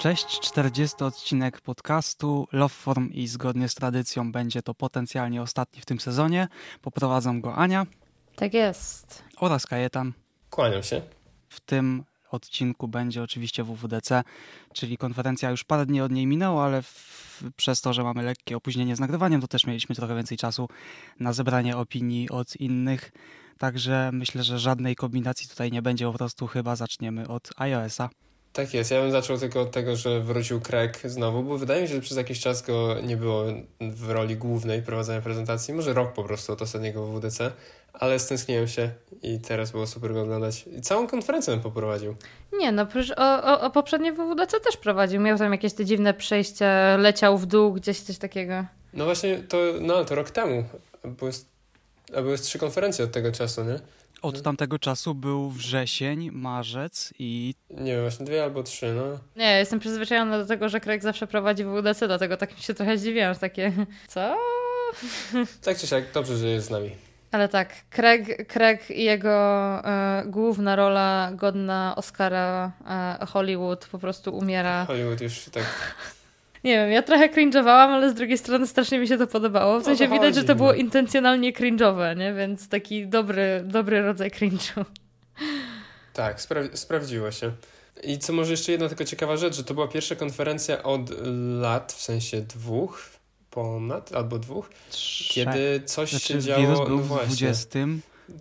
Cześć, 40 odcinek podcastu Loveform i zgodnie z tradycją będzie to potencjalnie ostatni w tym sezonie. Poprowadzą go Ania. Tak jest. Oraz Kajetan. Kłaniam się. W tym odcinku będzie oczywiście WWDC, czyli konferencja już parę dni od niej minęło, ale w, przez to, że mamy lekkie opóźnienie z nagrywaniem, to też mieliśmy trochę więcej czasu na zebranie opinii od innych. Także myślę, że żadnej kombinacji tutaj nie będzie, po prostu chyba zaczniemy od iOS-a. Tak jest, ja bym zaczął tylko od tego, że wrócił Craig znowu, bo wydaje mi się, że przez jakiś czas go nie było w roli głównej prowadzenia prezentacji, może rok po prostu od ostatniego WWDC, ale stęskniłem się i teraz było super go oglądać. I całą konferencję on poprowadził. Nie, no przecież o, o, o poprzednie WWDC też prowadził. Miał tam jakieś te dziwne przejście, leciał w dół, gdzieś coś takiego. No właśnie, to, no, to rok temu. Były, a były trzy konferencje od tego czasu, nie? Od no. tamtego czasu był wrzesień, marzec i... Nie wiem, właśnie dwie albo trzy, no. Nie, jestem przyzwyczajona do tego, że Craig zawsze prowadzi WWDC, dlatego tak mi się trochę zdziwiłam, takie... Co? Tak czy siak, dobrze, że jest z nami. Ale tak, Craig, Craig i jego e, główna rola godna Oscara e, Hollywood po prostu umiera. Hollywood już tak nie wiem, ja trochę cringe'owałam, ale z drugiej strony strasznie mi się to podobało. W sensie no widać, że to było no. intencjonalnie cringe'owe, nie? Więc taki dobry, dobry rodzaj cringe'u. Tak, spra sprawdziło się. I co może jeszcze jedna tylko ciekawa rzecz, że to była pierwsza konferencja od lat, w sensie dwóch, ponad, albo dwóch, Trzech. kiedy coś znaczy, się działo. Wirus był no w 20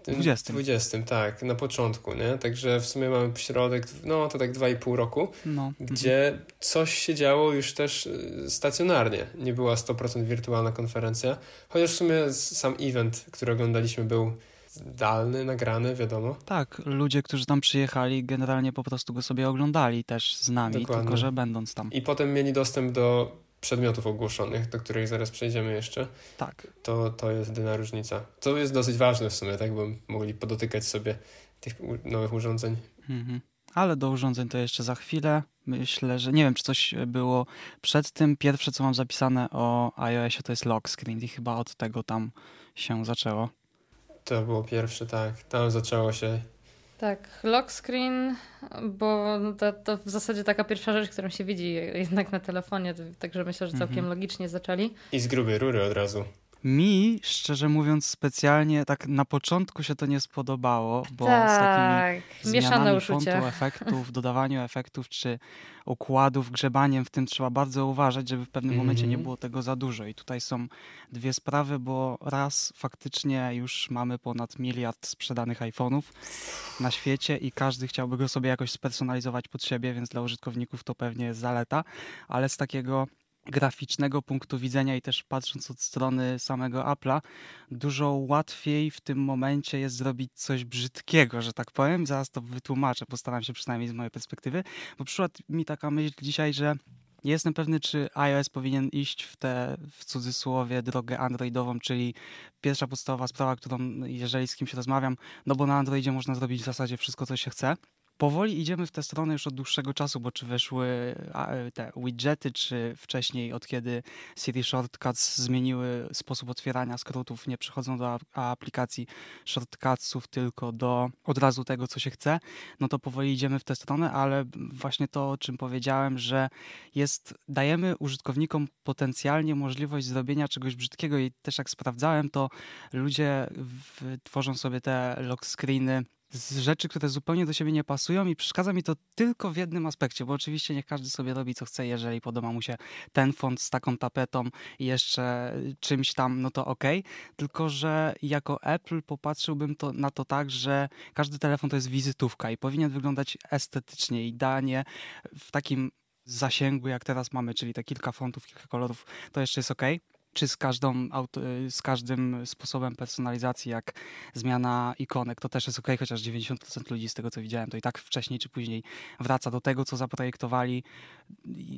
20. 20, tak, na początku, nie? Także w sumie mamy środek, no to tak 2,5 roku, no. gdzie mhm. coś się działo już też y, stacjonarnie. Nie była 100% wirtualna konferencja, chociaż w sumie sam event, który oglądaliśmy był zdalny, nagrany, wiadomo. Tak, ludzie, którzy tam przyjechali, generalnie po prostu go sobie oglądali też z nami, Dokładnie. tylko że będąc tam. I potem mieli dostęp do przedmiotów ogłoszonych, do których zaraz przejdziemy jeszcze. Tak. To, to jest jedyna różnica. To jest dosyć ważne w sumie, tak, bo mogli podotykać sobie tych nowych urządzeń. Mhm. Ale do urządzeń to jeszcze za chwilę. Myślę, że nie wiem, czy coś było przed tym. Pierwsze, co mam zapisane o iOSie, to jest lock screen i chyba od tego tam się zaczęło. To było pierwsze, tak. Tam zaczęło się tak, lock screen, bo to, to, w zasadzie taka pierwsza rzecz, którą się widzi jednak na telefonie, także myślę, że całkiem mhm. logicznie zaczęli. I z grubej rury od razu. Mi, szczerze mówiąc, specjalnie tak na początku się to nie spodobało, bo tak, z takimi zmianami fontu, efektów, dodawaniu efektów czy układów, grzebaniem w tym trzeba bardzo uważać, żeby w pewnym mm -hmm. momencie nie mhm. było tego za dużo. I tutaj są dwie sprawy, bo raz faktycznie już mamy ponad miliard sprzedanych iPhone'ów na świecie i każdy chciałby go sobie jakoś spersonalizować pod siebie, więc dla użytkowników to pewnie jest zaleta, ale z takiego graficznego punktu widzenia i też patrząc od strony samego Apple'a, dużo łatwiej w tym momencie jest zrobić coś brzydkiego, że tak powiem. Zaraz to wytłumaczę, postaram się przynajmniej z mojej perspektywy, bo przyszła mi taka myśl dzisiaj, że nie jestem pewny, czy iOS powinien iść w tę, w cudzysłowie, drogę androidową, czyli pierwsza podstawowa sprawa, którą jeżeli z kimś rozmawiam, no bo na Androidzie można zrobić w zasadzie wszystko, co się chce, powoli idziemy w tę stronę już od dłuższego czasu, bo czy weszły e, te widgety, czy wcześniej, od kiedy Siri Shortcuts zmieniły sposób otwierania skrótów, nie przychodzą do aplikacji shortcutsów, tylko do od razu tego, co się chce, no to powoli idziemy w tę stronę, ale właśnie to, o czym powiedziałem, że jest, dajemy użytkownikom potencjalnie możliwość zrobienia czegoś brzydkiego i też jak sprawdzałem, to ludzie w, tworzą sobie te lock screeny z rzeczy, które zupełnie do siebie nie pasują i przeszkadza mi to tylko w jednym aspekcie, bo oczywiście niech każdy sobie robi co chce, jeżeli podoba mu się ten font z taką tapetą i jeszcze czymś tam, no to ok, tylko że jako Apple popatrzyłbym to, na to tak, że każdy telefon to jest wizytówka i powinien wyglądać estetycznie i danie w takim zasięgu, jak teraz mamy, czyli te kilka fontów, kilka kolorów, to jeszcze jest ok czy z, każdą, z każdym sposobem personalizacji, jak zmiana ikonek, to też jest ok, chociaż 90% ludzi z tego, co widziałem, to i tak wcześniej czy później wraca do tego, co zaprojektowali,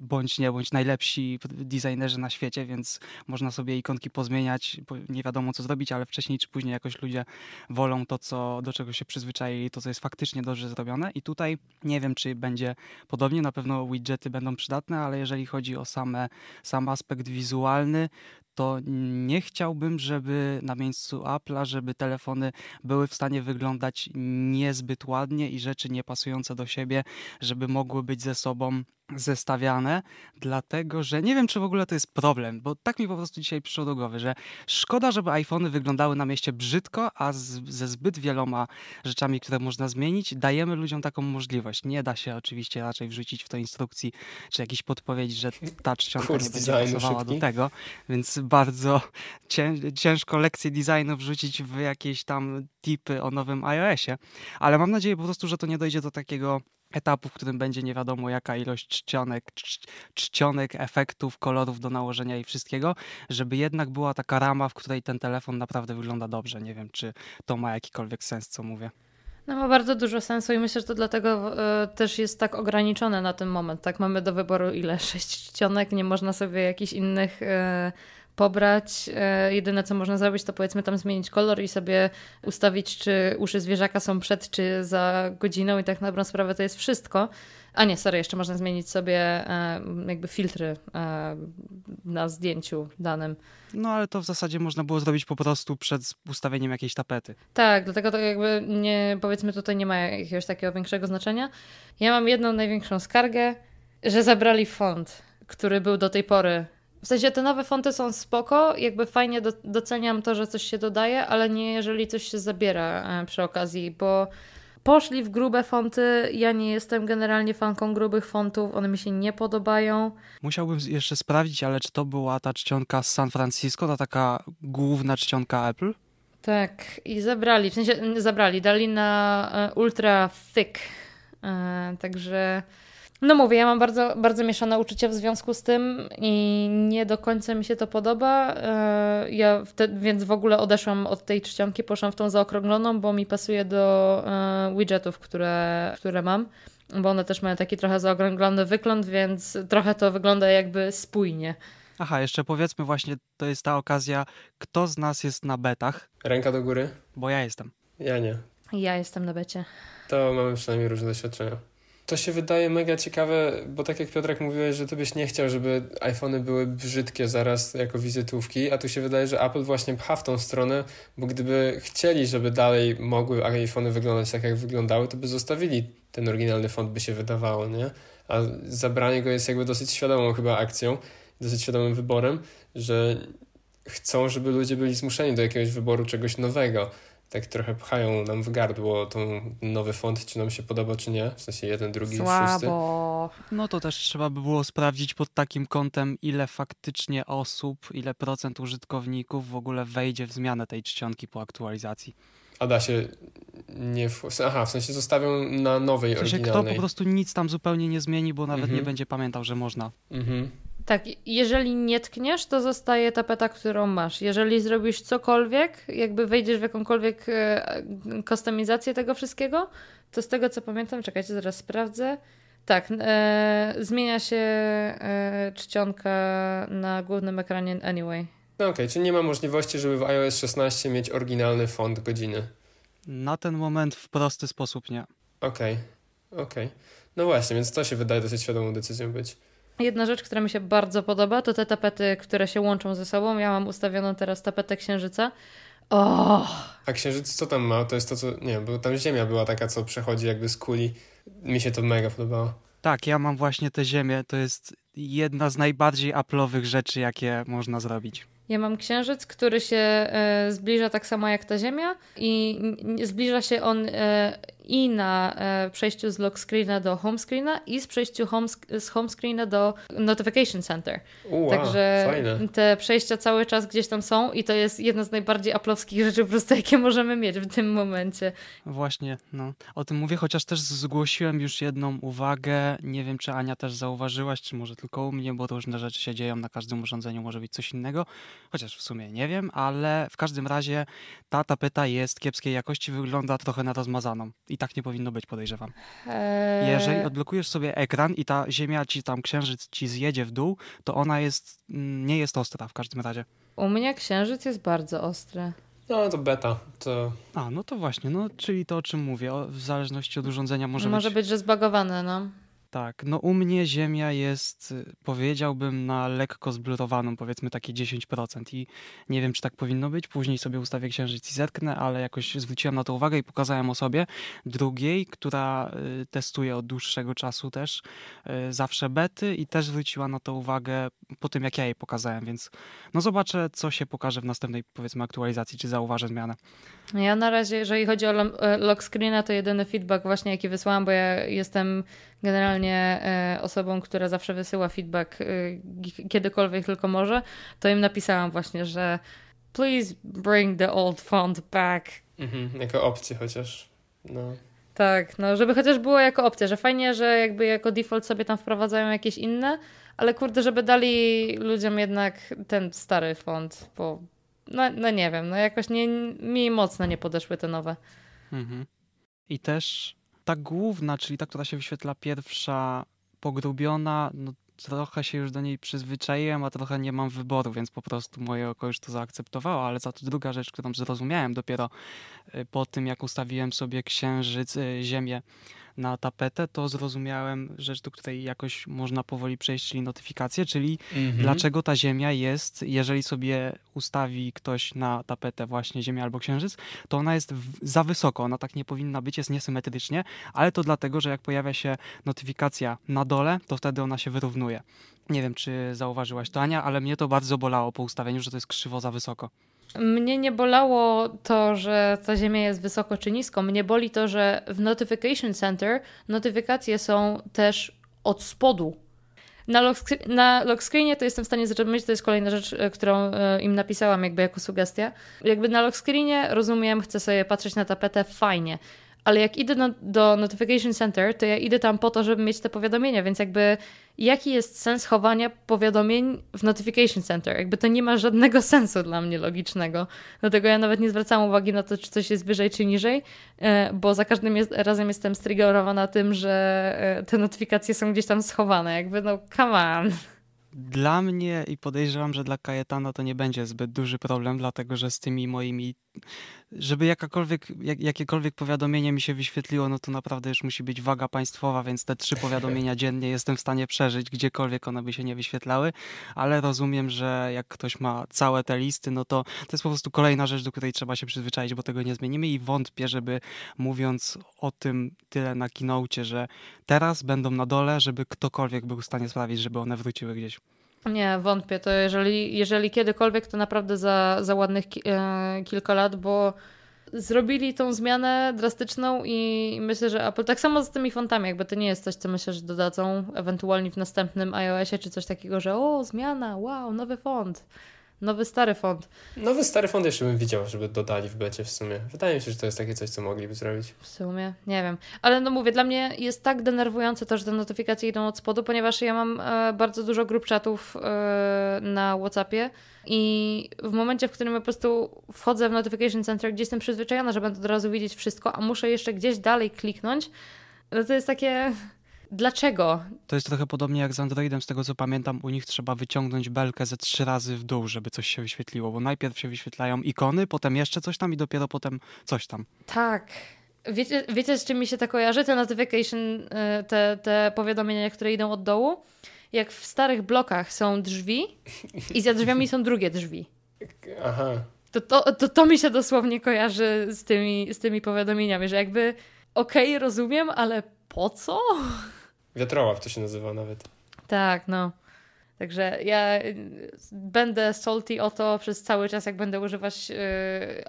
bądź nie, bądź najlepsi designerzy na świecie, więc można sobie ikonki pozmieniać, nie wiadomo co zrobić, ale wcześniej czy później jakoś ludzie wolą to, co, do czego się przyzwyczaili, to, co jest faktycznie dobrze zrobione. I tutaj nie wiem, czy będzie podobnie, na pewno widgety będą przydatne, ale jeżeli chodzi o same, sam aspekt wizualny, to nie chciałbym, żeby na miejscu Apple'a, żeby telefony były w stanie wyglądać niezbyt ładnie i rzeczy niepasujące do siebie, żeby mogły być ze sobą zestawiane, dlatego że nie wiem, czy w ogóle to jest problem, bo tak mi po prostu dzisiaj przyszło do głowy, że szkoda, żeby iPhony wyglądały na mieście brzydko, a z, ze zbyt wieloma rzeczami, które można zmienić, dajemy ludziom taką możliwość. Nie da się oczywiście raczej wrzucić w to instrukcji, czy jakiejś podpowiedzi, że ta czcionka nie będzie pasowała szybki. do tego, więc bardzo ciężko lekcję designu wrzucić w jakieś tam tipy o nowym iOSie, ale mam nadzieję po prostu, że to nie dojdzie do takiego etapu, w którym będzie nie wiadomo jaka ilość czcionek, czcionek, efektów, kolorów do nałożenia i wszystkiego, żeby jednak była taka rama, w której ten telefon naprawdę wygląda dobrze. Nie wiem, czy to ma jakikolwiek sens, co mówię. No ma bardzo dużo sensu i myślę, że to dlatego y, też jest tak ograniczone na ten moment. Tak mamy do wyboru ile? Sześć czcionek, nie można sobie jakichś innych y, pobrać. E, jedyne co można zrobić, to powiedzmy tam zmienić kolor i sobie ustawić, czy uszy zwierzaka są przed, czy za godziną, i tak na dobrą sprawę to jest wszystko. A nie, sorry, jeszcze można zmienić sobie e, jakby filtry e, na zdjęciu danym. No ale to w zasadzie można było zrobić po prostu przed ustawieniem jakiejś tapety. Tak, dlatego to jakby nie, powiedzmy tutaj nie ma jakiegoś takiego większego znaczenia. Ja mam jedną największą skargę, że zabrali font, który był do tej pory w sensie te nowe fonty są spoko, jakby fajnie do, doceniam to, że coś się dodaje, ale nie jeżeli coś się zabiera e, przy okazji, bo poszli w grube fonty. Ja nie jestem generalnie fanką grubych fontów, one mi się nie podobają. Musiałbym jeszcze sprawdzić, ale czy to była ta czcionka z San Francisco, ta taka główna czcionka Apple? Tak, i zabrali, w sensie zabrali, dali na e, ultra thick. E, także no mówię, ja mam bardzo, bardzo mieszane uczucia w związku z tym i nie do końca mi się to podoba. E, ja wtedy, więc w ogóle odeszłam od tej czcionki, poszłam w tą zaokrągloną, bo mi pasuje do e, widgetów, które, które mam, bo one też mają taki trochę zaokrąglony wygląd, więc trochę to wygląda jakby spójnie. Aha, jeszcze powiedzmy właśnie, to jest ta okazja, kto z nas jest na betach? Ręka do góry? Bo ja jestem. Ja nie. Ja jestem na becie. To mamy przynajmniej różne doświadczenia. To się wydaje mega ciekawe, bo tak jak Piotrek mówiłeś, że ty byś nie chciał, żeby iPhony były brzydkie zaraz jako wizytówki, a tu się wydaje, że Apple właśnie pcha w tą stronę, bo gdyby chcieli, żeby dalej mogły iPhony wyglądać tak, jak wyglądały, to by zostawili ten oryginalny font, by się wydawało, nie? A zabranie go jest jakby dosyć świadomą chyba akcją, dosyć świadomym wyborem, że chcą, żeby ludzie byli zmuszeni do jakiegoś wyboru czegoś nowego tak trochę pchają nam w gardło tą nowy font, czy nam się podoba, czy nie. W sensie jeden, drugi, Słabo. szósty. No to też trzeba by było sprawdzić pod takim kątem, ile faktycznie osób, ile procent użytkowników w ogóle wejdzie w zmianę tej czcionki po aktualizacji. A da się nie... W... Aha, w sensie zostawią na nowej, w sensie oryginalnej. kto po prostu nic tam zupełnie nie zmieni, bo nawet mhm. nie będzie pamiętał, że można. Mhm. Tak, jeżeli nie tkniesz, to zostaje tapeta, którą masz. Jeżeli zrobisz cokolwiek, jakby wejdziesz w jakąkolwiek e, kustomizację tego wszystkiego, to z tego co pamiętam, czekajcie, zaraz sprawdzę. Tak, e, zmienia się e, czcionka na głównym ekranie anyway. No okej, okay, czyli nie ma możliwości, żeby w iOS 16 mieć oryginalny font godziny. Na ten moment w prosty sposób nie. Okej, okay, okej. Okay. No właśnie, więc to się wydaje dosyć świadomą decyzją być. Jedna rzecz, która mi się bardzo podoba, to te tapety, które się łączą ze sobą. Ja mam ustawioną teraz tapetę księżyca. Oh. A księżyc co tam ma? To jest to, co. Nie, bo tam ziemia była taka, co przechodzi jakby z kuli. Mi się to mega podobało. Tak, ja mam właśnie tę ziemię. To jest jedna z najbardziej aplowych rzeczy, jakie można zrobić. Ja mam księżyc, który się e, zbliża tak samo jak ta Ziemia i zbliża się on e, i na e, przejściu z lock screena do home screena i z przejściu home, z home screena do notification center. Wow, Także fajne. te przejścia cały czas gdzieś tam są i to jest jedna z najbardziej aplowskich rzeczy po prostu, jakie możemy mieć w tym momencie. Właśnie, no. O tym mówię, chociaż też zgłosiłem już jedną uwagę. Nie wiem, czy Ania też zauważyłaś, czy może tylko u mnie, bo różne rzeczy się dzieją na każdym urządzeniu, może być coś innego. Chociaż w sumie nie wiem, ale w każdym razie ta tapeta jest kiepskiej jakości, wygląda trochę na rozmazaną. I tak nie powinno być, podejrzewam. Eee... Jeżeli odblokujesz sobie ekran i ta ziemia ci tam, księżyc ci zjedzie w dół, to ona jest, mm, nie jest ostra w każdym razie. U mnie księżyc jest bardzo ostry. No to beta. To... A, no to właśnie, no czyli to o czym mówię, o, w zależności od urządzenia może, może być... Może być, że zbagowane, no. Tak, no u mnie Ziemia jest, powiedziałbym, na lekko zblurowaną, powiedzmy takie 10% i nie wiem, czy tak powinno być. Później sobie ustawię księżyc i zetknę, ale jakoś zwróciłem na to uwagę i pokazałem osobie drugiej, która y, testuje od dłuższego czasu też y, zawsze bety i też zwróciła na to uwagę po tym, jak ja jej pokazałem, więc no zobaczę, co się pokaże w następnej, powiedzmy, aktualizacji, czy zauważę zmianę. Ja na razie, jeżeli chodzi o e, lock screena, to jedyny feedback właśnie, jaki wysłałam, bo ja jestem generalnie e, osobą, która zawsze wysyła feedback e, kiedykolwiek tylko może, to im napisałam właśnie, że please bring the old font back. Mhm, jako opcję chociaż. No. Tak, no żeby chociaż było jako opcja, że fajnie, że jakby jako default sobie tam wprowadzają jakieś inne, ale kurde, żeby dali ludziom jednak ten stary font, bo no, no nie wiem, no jakoś nie, mi mocno nie podeszły te nowe. Mhm. I też ta główna, czyli ta, która się wyświetla pierwsza, pogrubiona, no trochę się już do niej przyzwyczaiłem, a trochę nie mam wyboru, więc po prostu moje oko już to zaakceptowało, ale za to druga rzecz, którą zrozumiałem dopiero y, po tym, jak ustawiłem sobie księżyc, y, ziemię na tapetę, to zrozumiałem rzecz, do której jakoś można powoli przejść, czyli notyfikacje, czyli mhm. dlaczego ta Ziemia jest, jeżeli sobie ustawi ktoś na tapetę właśnie Ziemię albo Księżyc, to ona jest za wysoko, ona tak nie powinna być, jest niesymetrycznie, ale to dlatego, że jak pojawia się notyfikacja na dole, to wtedy ona się wyrównuje. Nie wiem, czy zauważyłaś to, Ania, ale mnie to bardzo bolało po ustawieniu, że to jest krzywo za wysoko. Mnie nie bolało to, że ta ziemia jest wysoko czy nisko. Mnie boli to, że w Notification Center notyfikacje są też od spodu. Na lock, na to jestem w stanie zrozumieć, to jest kolejna rzecz, e, którą e, im napisałam jakby jako sugestia. Jakby na lock screenie rozumiem, chcę sobie patrzeć na tapetę, fajnie ale jak idę do Notification Center, to ja idę tam po to, żeby mieć te powiadomienia, więc jakby jaki jest sens chowania powiadomień w Notification Center? Jakby to nie ma żadnego sensu dla mnie logicznego. Dlatego ja nawet nie zwracam uwagi na to, czy coś jest wyżej, czy niżej, e, bo za każdym jest, razem jestem striggerowana tym, że e, te notyfikacje są gdzieś tam schowane. Jakby no, come on. Dla mnie i podejrzewam, że dla Kajetana to nie będzie zbyt duży problem, dlatego że z tymi moimi żeby jakakolwiek, jak, jakiekolwiek powiadomienie mi się wyświetliło, no to naprawdę już musi być waga państwowa, więc te trzy powiadomienia dziennie jestem w stanie przeżyć, gdziekolwiek one by się nie wyświetlały, ale rozumiem, że jak ktoś ma całe te listy, no to to jest po prostu kolejna rzecz, do której trzeba się przyzwyczaić, bo tego nie zmienimy i wątpię, żeby mówiąc o tym tyle na keynote, że teraz będą na dole, żeby ktokolwiek był w stanie sprawić, żeby one wróciły gdzieś. Nie, wątpię. To jeżeli, jeżeli kiedykolwiek, to naprawdę za, za ładnych e, kilka lat, bo zrobili tą zmianę drastyczną i myślę, że Apple tak samo z tymi fontami, jakby to nie jest coś, co myślę, że dodadzą ewentualnie w następnym iOSie, czy coś takiego, że o, zmiana, wow, nowy font. Nowy stary font. Nowy stary font jeszcze bym widział, żeby dodali w becie w sumie. Wydaje mi się, że to jest takie coś, co mogliby zrobić. W sumie, nie wiem. Ale no mówię, dla mnie jest tak denerwujące to, że te notyfikacje idą od spodu, ponieważ ja mam e, bardzo dużo grup chatów e, na Whatsappie i w momencie, w którym po prostu wchodzę w Notification Center, gdzie jestem przyzwyczajona, że będę od razu widzieć wszystko, a muszę jeszcze gdzieś dalej kliknąć, no to jest takie Dlaczego? To jest trochę podobnie jak z Androidem, z tego co pamiętam, u nich trzeba wyciągnąć belkę ze trzy razy w dół, żeby coś się wyświetliło, bo najpierw się wyświetlają ikony, potem jeszcze coś tam i dopiero potem coś tam. Tak. Wiecie, wiecie z czym mi się to kojarzy? Te notification, y, te, te powiadomienia, które idą od dołu? Jak w starych blokach są drzwi i za drzwiami są drugie drzwi. Aha. To, to, to, to mi się dosłownie kojarzy z tymi, z tymi powiadomieniami, że jakby okej, okay, rozumiem, ale po co? Wiatrołap to się nazywa nawet. Tak, no. Także ja y, będę salty o to przez cały czas, jak będę używać yy,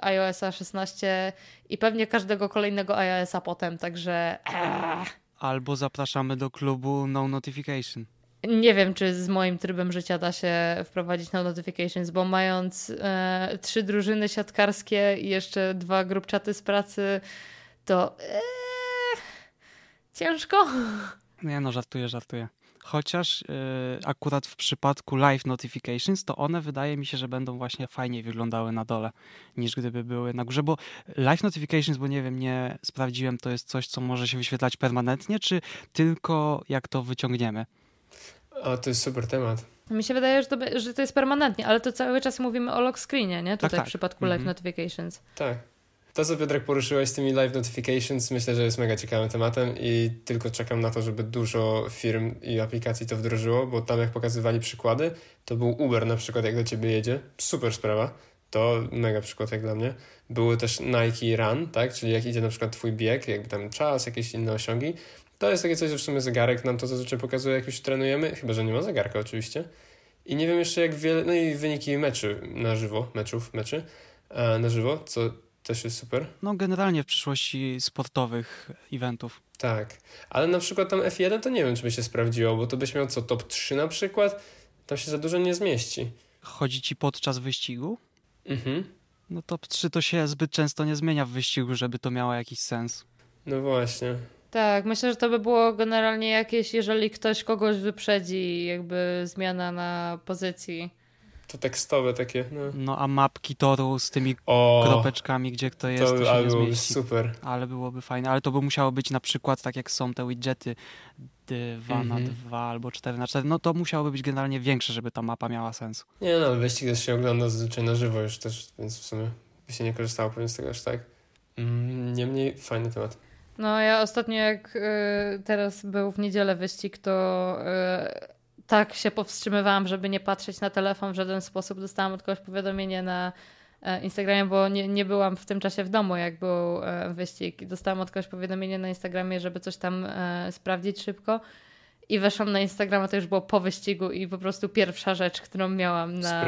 iOSa 16 i pewnie każdego kolejnego iOSa potem, także. Aah. Albo zapraszamy do klubu No Notification. Nie wiem, czy z moim trybem życia da się wprowadzić No Notifications, bo mając e, trzy drużyny siatkarskie i jeszcze dwa grupczaty z pracy, to e, ciężko. Nie no, żartuję, żartuję. Chociaż yy, akurat w przypadku live notifications, to one wydaje mi się, że będą właśnie fajniej wyglądały na dole, niż gdyby były na górze, bo live notifications, bo nie wiem, nie sprawdziłem, to jest coś, co może się wyświetlać permanentnie, czy tylko jak to wyciągniemy? O, to jest super temat. Mi się wydaje, że to, że to jest permanentnie, ale to cały czas mówimy o lock screenie, nie? Tutaj tak, tak. w przypadku live mm -hmm. notifications. Tak. To, co Piotrek poruszyłeś z tymi live notifications, myślę, że jest mega ciekawym tematem i tylko czekam na to, żeby dużo firm i aplikacji to wdrożyło, bo tam jak pokazywali przykłady, to był Uber na przykład, jak do ciebie jedzie. Super sprawa. To mega przykład jak dla mnie. Były też Nike Run, tak? Czyli jak idzie na przykład twój bieg, jakby tam czas, jakieś inne osiągi. To jest takie coś, że w sumie zegarek nam to zazwyczaj pokazuje, jak już trenujemy, chyba, że nie ma zegarka oczywiście. I nie wiem jeszcze jak wiele, no i wyniki meczy na żywo, meczów, meczy e, na żywo, co też jest super. No generalnie w przyszłości sportowych eventów. Tak, ale na przykład tam F1 to nie wiem, czy by się sprawdziło, bo to byś miał co, top 3 na przykład? Tam się za dużo nie zmieści. Chodzi ci podczas wyścigu? Mhm. No top 3 to się zbyt często nie zmienia w wyścigu, żeby to miało jakiś sens. No właśnie. Tak, myślę, że to by było generalnie jakieś, jeżeli ktoś kogoś wyprzedzi, jakby zmiana na pozycji. To tekstowe takie. No, no a mapki toru z tymi o, kropeczkami, gdzie kto jest, to, to się nie zmieści. super. Ale byłoby fajne. Ale to by musiało być na przykład tak jak są te widgety 2 mm -hmm. na 2 albo 4 na 4. No to musiałoby być generalnie większe, żeby ta mapa miała sens. Nie no, wyścig też się ogląda zazwyczaj na żywo już też, więc w sumie by się nie korzystało pewnie z tego aż tak. Mm, niemniej fajny temat. No ja ostatnio jak y, teraz był w niedzielę wyścig, to y, tak się powstrzymywałam, żeby nie patrzeć na telefon w żaden sposób. Dostałam od kogoś powiadomienie na e, Instagramie, bo nie, nie byłam w tym czasie w domu, jak był e, wyścig. Dostałam od kogoś powiadomienie na Instagramie, żeby coś tam e, sprawdzić szybko. I weszłam na Instagrama, to już było po wyścigu i po prostu pierwsza rzecz, którą miałam na,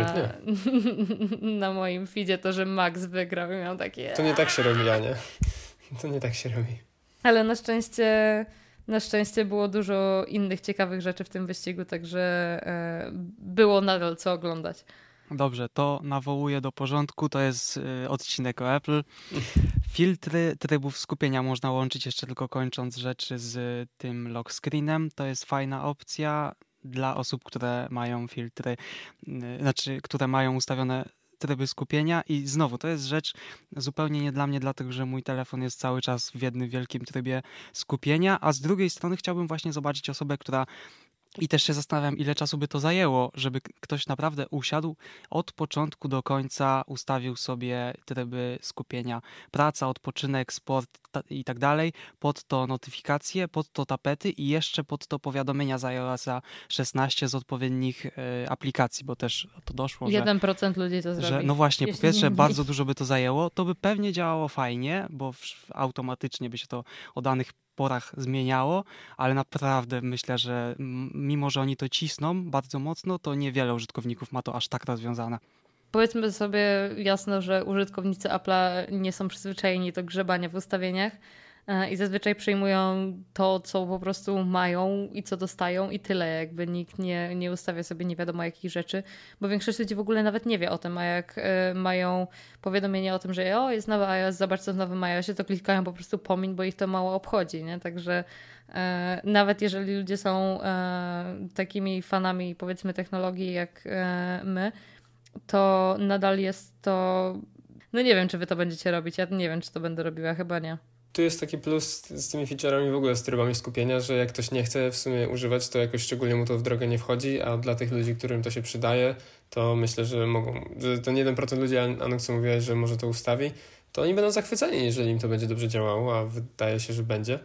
na moim feedzie, to, że Max wygrał i miał takie... To nie tak się robi, nie? To nie tak się robi. Ale na szczęście, na szczęście było dużo innych ciekawych rzeczy w tym wyścigu, także e, było nadal co oglądać. Dobrze, to nawołuję do porządku. To jest y, odcinek o Apple. Filtry trybów skupienia można łączyć jeszcze tylko kończąc rzeczy z tym lock screenem. To jest fajna opcja dla osób, które mają filtry, znaczy, które mają ustawione tryby skupienia i znowu to jest rzecz zupełnie nie dla mnie, dlatego że mój telefon jest cały czas w jednym wielkim trybie skupienia, a z drugiej strony chciałbym właśnie zobaczyć osobę, która i też się zastanawiam, ile czasu by to zajęło, żeby ktoś naprawdę usiadł od początku do końca, ustawił sobie tryby skupienia, praca, odpoczynek, sport i tak dalej, pod to notyfikacje, pod to tapety i jeszcze pod to powiadomienia z iOS 16 z odpowiednich y, aplikacji, bo też to doszło, 1% że, ludzi to zrobi. Że, no właśnie, po pierwsze bardzo dużo by to zajęło, to by pewnie działało fajnie, bo automatycznie by się to o danych porach zmieniało, ale naprawdę myślę, że mimo, że oni to cisną bardzo mocno, to niewiele użytkowników ma to aż tak rozwiązane. Powiedzmy sobie jasno, że użytkownicy Apple'a nie są przyzwyczajeni do grzebania w ustawieniach i zazwyczaj przyjmują to, co po prostu mają i co dostają i tyle. Jakby nikt nie, nie ustawia sobie nie wiadomo jakich rzeczy, bo większość ludzi w ogóle nawet nie wie o tym, a jak y, mają powiadomienie o tym, że o, jest nowy iOS, zobacz co w nowym iOSie, to klikają po prostu pomin, bo ich to mało obchodzi, nie? Także e, nawet jeżeli ludzie są e, takimi fanami powiedzmy technologii jak e, my, to nadal jest to no nie wiem, czy wy to będziecie robić. Ja nie wiem, czy to będę robiła, chyba nie tu jest taki plus z tymi featureami w ogóle z trybami skupienia, że jak ktoś nie chce w sumie używać, to jakoś szczególnie mu to w drogę nie wchodzi, a dla tych ludzi, którym to się przydaje, to myślę, że mogą, że ten 1% ludzi, Anuk, co mówiłeś, że może to ustawi, to oni będą zachwyceni, jeżeli im to będzie dobrze działało, a wydaje się, że będzie.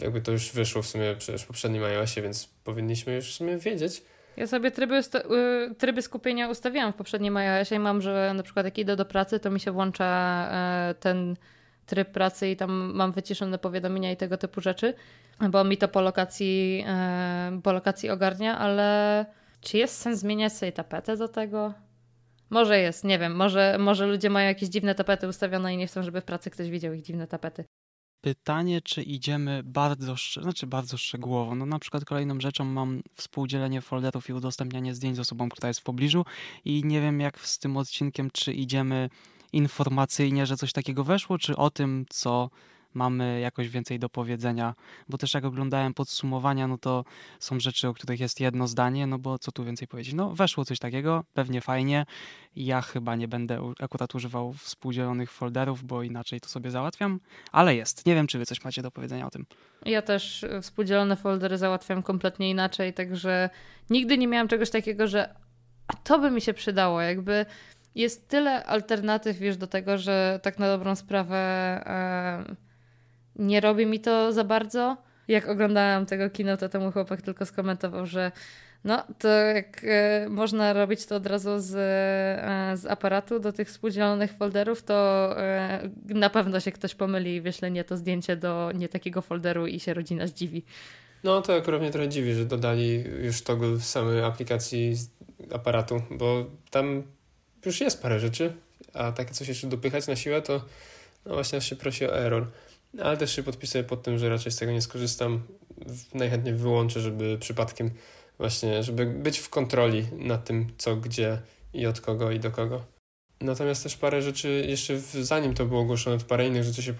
Jakby to już wyszło w sumie przecież w poprzednim iOSie, więc powinniśmy już w sumie wiedzieć. Ja sobie tryby, y, tryby skupienia ustawiałam w poprzednim iOSie i mam, że na przykład jak idę do pracy, to mi się włącza e, ten tryb pracy i tam mam wyciszone powiadomienia i tego typu rzeczy, bo mi to po lokacji, e, po lokacji ogarnia, ale czy jest sens zmieniać sobie tapetę do tego? Może jest, nie wiem, może, może ludzie mają jakieś dziwne tapety ustawione i nie chcą, żeby w pracy ktoś widział ich dziwne tapety. Pytanie, czy idziemy bardzo, znaczy bardzo szczegółowo. No na przykład kolejną rzeczą mam współdzielenie folderów i udostępnianie zdjęć z osobą, która jest w pobliżu i nie wiem jak z tym odcinkiem, czy idziemy informacyjnie, że coś takiego weszło, czy o tym, co mamy jakoś więcej do powiedzenia, bo też jak oglądałem podsumowania, no to są rzeczy, o których jest jedno zdanie, no bo co tu więcej powiedzieć? No weszło coś takiego, pewnie fajnie, ja chyba nie będę akurat używał współdzielonych folderów, bo inaczej to sobie załatwiam, ale jest. Nie wiem, czy wy coś macie do powiedzenia o tym. Ja też współdzielone foldery załatwiam kompletnie inaczej, także nigdy nie miałam czegoś takiego, że to by mi się przydało, jakby jest tyle alternatyw już do tego, że tak na dobrą sprawę e, nie robi mi to za bardzo. Jak oglądałam tego kino, to temu chłopak tylko skomentował, że no, to jak e, można robić to od razu z, e, z aparatu do tych współdzielonych folderów, to e, na pewno się ktoś pomyli i wyśle nie to zdjęcie do nie takiego folderu i się rodzina zdziwi. No, to akurat mnie trochę dziwi, że dodali już toggle w samej aplikacji z aparatu, bo tam już jest parę rzeczy, a takie coś jeszcze dopychać na siłę, to no właśnie się prosi o error. Ale też się podpisuję pod tym, że raczej z tego nie skorzystam. Najchętniej wyłączę, żeby przypadkiem właśnie, żeby być w kontroli nad tym, co, gdzie i od kogo i do kogo. Natomiast też parę rzeczy, jeszcze zanim to było ogłoszone, to parę innych rzeczy się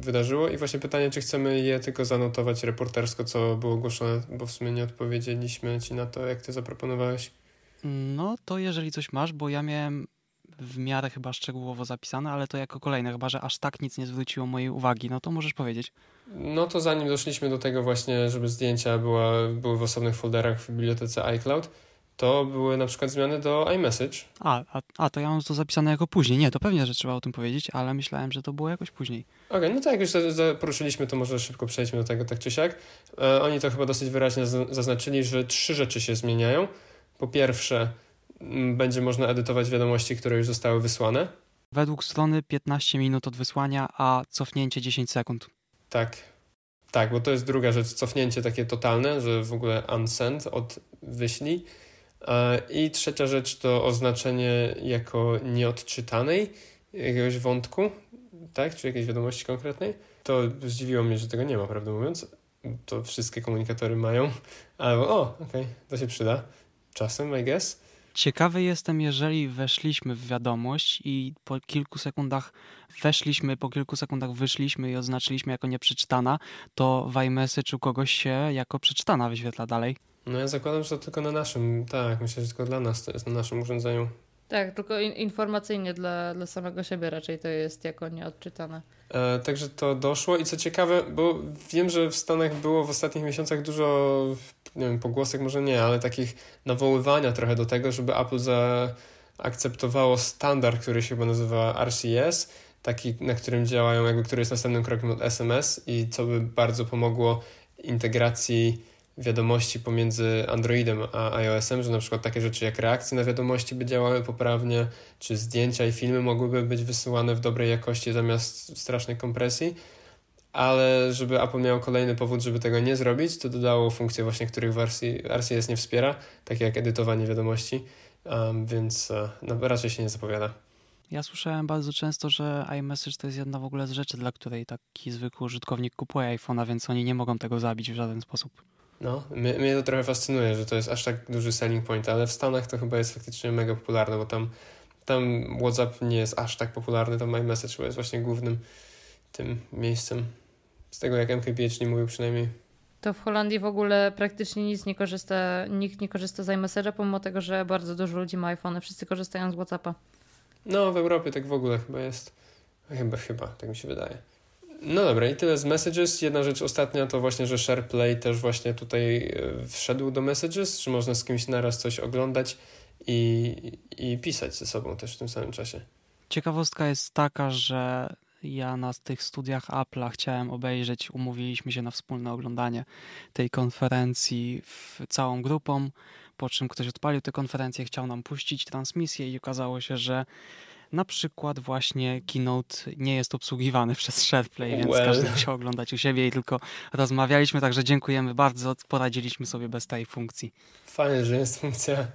wydarzyło i właśnie pytanie, czy chcemy je tylko zanotować reportersko, co było ogłoszone, bo w sumie nie odpowiedzieliśmy Ci na to, jak Ty zaproponowałeś. No to jeżeli coś masz, bo ja miałem w miarę chyba szczegółowo zapisane, ale to jako kolejne, chyba że aż tak nic nie zwróciło mojej uwagi, no to możesz powiedzieć. No to zanim doszliśmy do tego właśnie, żeby zdjęcia była, były w osobnych folderach w bibliotece iCloud, to były na przykład zmiany do iMessage. A, a, a to ja mam to zapisane jako później. Nie, to pewnie, że trzeba o tym powiedzieć, ale myślałem, że to było jakoś później. Okej, okay, no to jak już poruszyliśmy, to może szybko przejdźmy do tego tak czy siak. E, oni to chyba dosyć wyraźnie zaznaczyli, że trzy rzeczy się zmieniają. Po pierwsze, będzie można edytować wiadomości, które już zostały wysłane. Według strony 15 minut od wysłania, a cofnięcie 10 sekund. Tak. Tak, bo to jest druga rzecz, cofnięcie takie totalne, że w ogóle unsend od wyślij. I trzecia rzecz to oznaczenie jako nieodczytanej jakiegoś wątku, tak, czy jakiejś wiadomości konkretnej. To zdziwiło mnie, że tego nie ma, prawdę mówiąc. To wszystkie komunikatory mają, albo o, okej, okay, to się przyda. Czasem, I guess. Ciekawy jestem, jeżeli weszliśmy w wiadomość i po kilku sekundach weszliśmy, po kilku sekundach wyszliśmy i oznaczyliśmy jako nieprzeczytana, to w iMessage u kogoś się jako przeczytana wyświetla dalej. No ja zakładam, że to tylko na naszym, tak, myślę, że tylko dla nas to jest na naszym urządzeniu. Tak, tylko in informacyjnie dla, dla samego siebie raczej to jest jako nieodczytane. E, także to doszło i co ciekawe, bo wiem, że w Stanach było w ostatnich miesiącach dużo, nie wiem, pogłosek może nie, ale takich nawoływania trochę do tego, żeby Apple zaakceptowało standard, który się chyba nazywa RCS, taki, na którym działają, jakby który jest następnym krokiem od SMS i co by bardzo pomogło integracji wiadomości pomiędzy Androidem a iOS-em, że na przykład takie rzeczy jak reakcje na wiadomości by działały poprawnie, czy zdjęcia i filmy mogłyby być wysyłane w dobrej jakości zamiast strasznej kompresji, ale żeby Apple miał kolejny powód, żeby tego nie zrobić, to dodało funkcje właśnie, których w RCS nie wspiera, takie jak edytowanie wiadomości, um, więc uh, no, raczej się nie zapowiada. Ja słyszałem bardzo często, że iMessage to jest jedna w ogóle z rzeczy, dla której taki zwykły użytkownik kupuje iPhone'a, więc oni nie mogą tego zabić w żaden sposób. No, mnie, mnie to trochę fascynuje, że to jest aż tak duży selling point, ale w Stanach to chyba jest faktycznie mega popularne, bo tam, tam WhatsApp nie jest aż tak popularny, tam iMessage chyba jest właśnie głównym tym miejscem. Z tego jak MKBH nie mówił przynajmniej. To w Holandii w ogóle praktycznie nic nie korzysta, nikt nie korzysta z iMessage'a, pomimo tego, że bardzo dużo ludzi ma iPhone, wszyscy korzystają z WhatsAppa. No, w Europie tak w ogóle chyba jest. Chyba, chyba, tak mi się wydaje. No dobra, i tyle z Messages. Jedna rzecz ostatnia to właśnie, że SharePlay też właśnie tutaj e, wszedł do Messages, czy można z kimś naraz coś oglądać i, i pisać ze sobą też w tym samym czasie. Ciekawostka jest taka, że ja na tych studiach Apple'a chciałem obejrzeć, umówiliśmy się na wspólne oglądanie tej konferencji w całą grupą, po czym ktoś odpalił tę konferencję, chciał nam puścić transmisję i okazało się, że na przykład właśnie Keynote nie jest obsługiwany przez SharePlay, więc well. każdy musiał oglądać u siebie i tylko rozmawialiśmy, także dziękujemy bardzo, poradziliśmy sobie bez tej funkcji. Fajnie, że jest funkcja.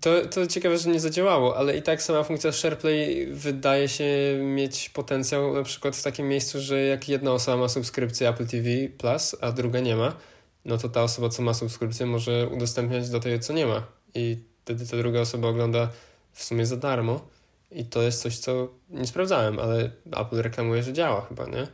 To, to ciekawe, że nie zadziałało, ale i tak sama funkcja SharePlay wydaje się mieć potencjał na przykład w takim miejscu, że jak jedna osoba ma subskrypcję Apple TV Plus, a druga nie ma, no to ta osoba, co ma subskrypcję, może udostępniać do tej, co nie ma. I wtedy ta druga osoba ogląda w sumie za darmo. I to jest coś, co nie sprawdzałem, ale Apple reklamuje, że działa chyba, nie?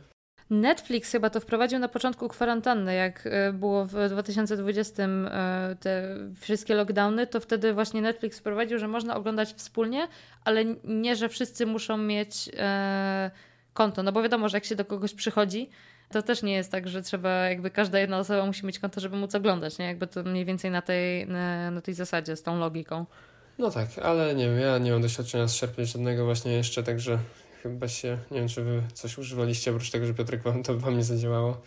Netflix chyba to wprowadził na początku kwarantanny, jak e, było w 2020 e, te wszystkie lockdowny, to wtedy właśnie Netflix wprowadził, że można oglądać wspólnie, ale nie, że wszyscy muszą mieć e, konto. No bo wiadomo, że jak się do kogoś przychodzi, to też nie jest tak, że trzeba, jakby każda jedna osoba musi mieć konto, żeby móc oglądać, nie? Jakby to mniej więcej na tej, na, tej zasadzie, z tą logiką. No tak, ale nie wiem, ja nie mam doświadczenia z żadnego właśnie jeszcze, także chyba się, nie wiem, czy wy coś używaliście oprócz tego, że Piotrek wam to wam nie zadziałało.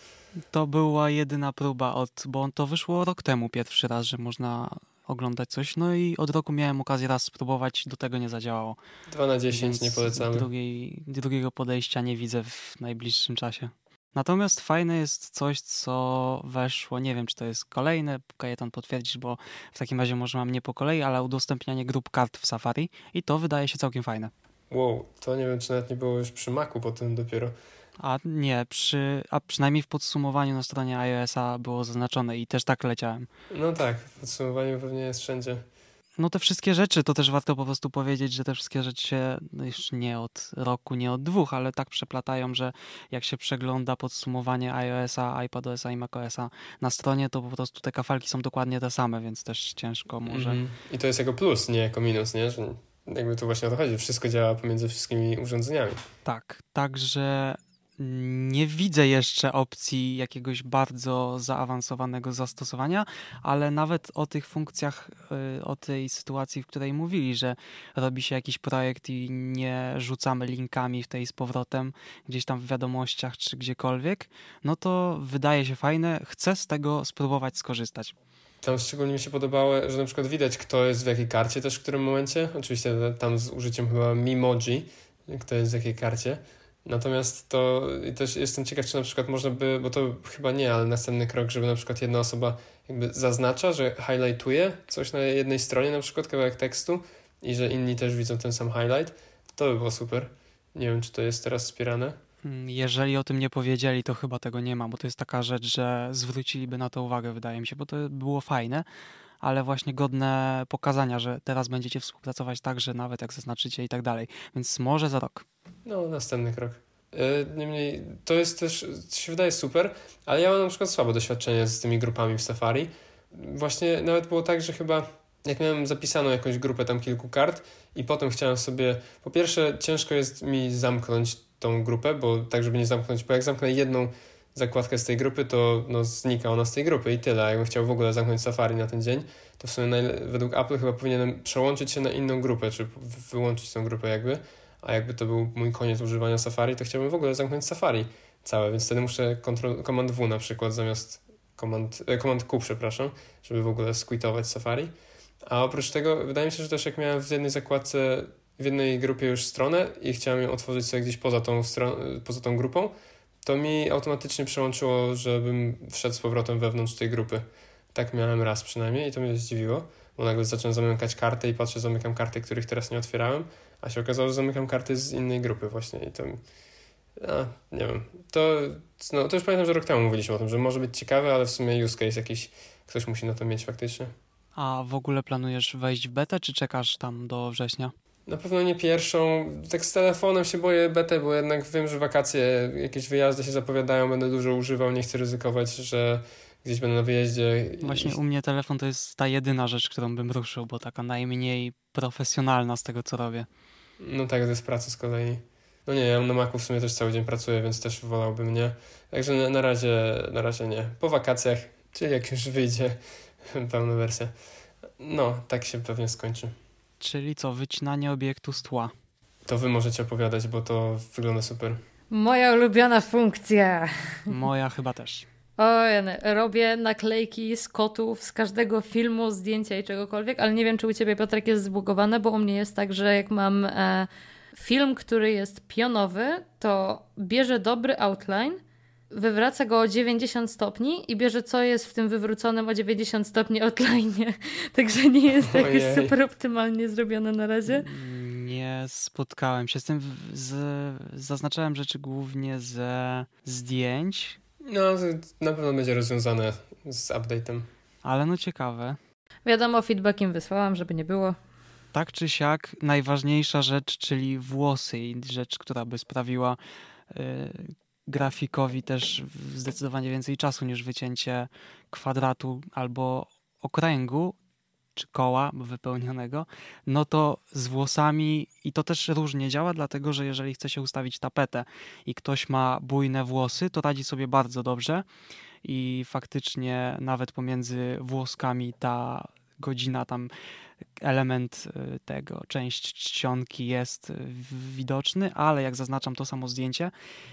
To była jedyna próba od, bo to wyszło rok temu pierwszy raz, że można oglądać coś, no i od roku miałem okazję raz spróbować, do tego nie zadziałało. 2 na 10 Więc nie polecamy. Drugiej, drugiego podejścia nie widzę w najbliższym czasie. Natomiast fajne jest coś, co weszło, nie wiem czy to jest kolejne, Kajetan potwierdzisz, bo w takim razie może mam nie po kolei, ale udostępnianie grup kart w Safari i to wydaje się całkiem fajne. Wow, to nie wiem czy nawet nie było już przy Macu potem dopiero. A nie, przy, a przynajmniej w podsumowaniu na stronie iOS-a było zaznaczone i też tak leciałem. No tak, w podsumowaniu pewnie jest wszędzie. No te wszystkie rzeczy, to też warto po prostu powiedzieć, że te wszystkie rzeczy się no już nie od roku, nie od dwóch, ale tak przeplatają, że jak się przegląda podsumowanie iOS-a, iPadOS-a i macOS-a na stronie, to po prostu te kafelki są dokładnie te same, więc też ciężko może. Mm -hmm. I to jest jako plus, nie jako minus, nie? Że jakby to właśnie o to chodzi, wszystko działa pomiędzy wszystkimi urządzeniami. Tak, także nie widzę jeszcze opcji jakiegoś bardzo zaawansowanego zastosowania, ale nawet o tych funkcjach, y, o tej sytuacji, w której mówili, że robi się jakiś projekt i nie rzucamy linkami w tej z powrotem gdzieś tam w wiadomościach czy gdziekolwiek, no to wydaje się fajne. Chcę z tego spróbować skorzystać. Tam szczególnie mi się podobało, że na przykład widać, kto jest w jakiej karcie też w którym momencie. Oczywiście tam z użyciem chyba Mimoji, kto jest w jakiej karcie Natomiast to też jestem ciekaw, czy na przykład można by, bo to chyba nie, ale następny krok, żeby na przykład jedna osoba jakby zaznacza, że highlightuje coś na jednej stronie, na przykład kawałek tekstu i że inni też widzą ten sam highlight, to by było super. Nie wiem, czy to jest teraz wspierane. Hmm, jeżeli o tym nie powiedzieli, to chyba tego nie ma, bo to jest taka rzecz, że zwróciliby na to uwagę, wydaje mi się, bo to było fajne, ale właśnie godne pokazania, że teraz będziecie współpracować tak, że nawet jak zaznaczycie i tak dalej. Więc może za rok. No, następny krok. E, niemniej, to jest też, to się wydaje super, ale ja mam na przykład słabe doświadczenie z tymi grupami w Safari. Właśnie nawet było tak, że chyba jak miałem zapisaną jakąś grupę tam kilku kart i potem chciałem sobie, po pierwsze ciężko jest mi zamknąć tą grupę, bo tak, żeby nie zamknąć, bo jak zamknę jedną zakładkę z tej grupy, to no, znika ona z tej grupy i tyle. Jakbym chciał w ogóle zamknąć Safari na ten dzień, to w sumie według Apple chyba powinienem przełączyć się na inną grupę, czy wyłączyć tę grupę jakby a jakby to był mój koniec używania Safari, to chciałbym w ogóle zamknąć Safari całe, więc wtedy muszę kontrol, Command W na przykład zamiast e, Command Q, przepraszam, żeby w ogóle squitować Safari. A oprócz tego, wydaje mi się, że też jak miałem w jednej zakładce, w jednej grupie już stronę i chciałem ją otworzyć sobie gdzieś poza tą, stron- poza tą grupą, to mi automatycznie przełączyło, żebym wszedł z powrotem wewnątrz tej grupy. Tak miałem raz przynajmniej i to mnie zdziwiło, bo nagle zacząłem zamykać kartę i patrzę, zamykam karty, których teraz nie otwierałem, a się okazało, że zamykam karty z innej grupy właśnie i to... A, nie wiem. To, no, to już pamiętam, że rok temu mówiliśmy o tym, że może być ciekawe, ale w sumie use case jakiś ktoś musi na to mieć faktycznie. A w ogóle planujesz wejść w betę, czy czekasz tam do września? Na pewno nie pierwszą. Tak z telefonem się boję betę, bo jednak wiem, że wakacje, jakieś wyjazdy się zapowiadają, będę dużo używał, nie chcę ryzykować, że gdzieś będę na wyjeździe. Właśnie u mnie telefon to jest ta jedyna rzecz, którą bym ruszył, bo taka najmniej profesjonalna z tego, co robię. No tak, to jest praca z kolei. No nie, ja na Macu w sumie też cały dzień pracuję, więc też wolałbym nie. Także na, na, razie, na razie nie. Po wakacjach, czy jak już wyjdzie pełna wersja. No, tak się pewnie skończy. Czyli co, wycinanie obiektu z tła. To wy możecie opowiadać, bo to wygląda super. Moja ulubiona funkcja. Moja chyba też. O, robię naklejki z kotów z każdego filmu, zdjęcia i czegokolwiek, ale nie wiem, czy u ciebie, Piotrek, jest zbugowane, bo u mnie jest tak, że jak mam e, film, który jest pionowy, to bierze dobry outline, wywraca go o 90 stopni i bierze, co jest w tym wywróconym o 90 stopni outline. Także nie jest to jakoś super optymalnie zrobione na razie. Nie spotkałem się z tym. Z, zaznaczałem rzeczy głównie ze zdjęć, no, na pewno będzie rozwiązane z update'em. Ale no ciekawe. Wiadomo, feedbackiem wysłałam, żeby nie było. Tak czy siak, najważniejsza rzecz, czyli włosy i rzecz, która by sprawiła y, grafikowi też zdecydowanie więcej czasu niż wycięcie kwadratu albo okręgu, czy koła wypełnionego, no to z włosami i to też różnie działa, dlatego że jeżeli chce się ustawić tapetę i ktoś ma bujne włosy, to radzi sobie bardzo dobrze. I faktycznie nawet pomiędzy włoskami ta godzina tam element y, tego, część czcionki jest widoczny, ale jak zaznaczam to samo zdjęcie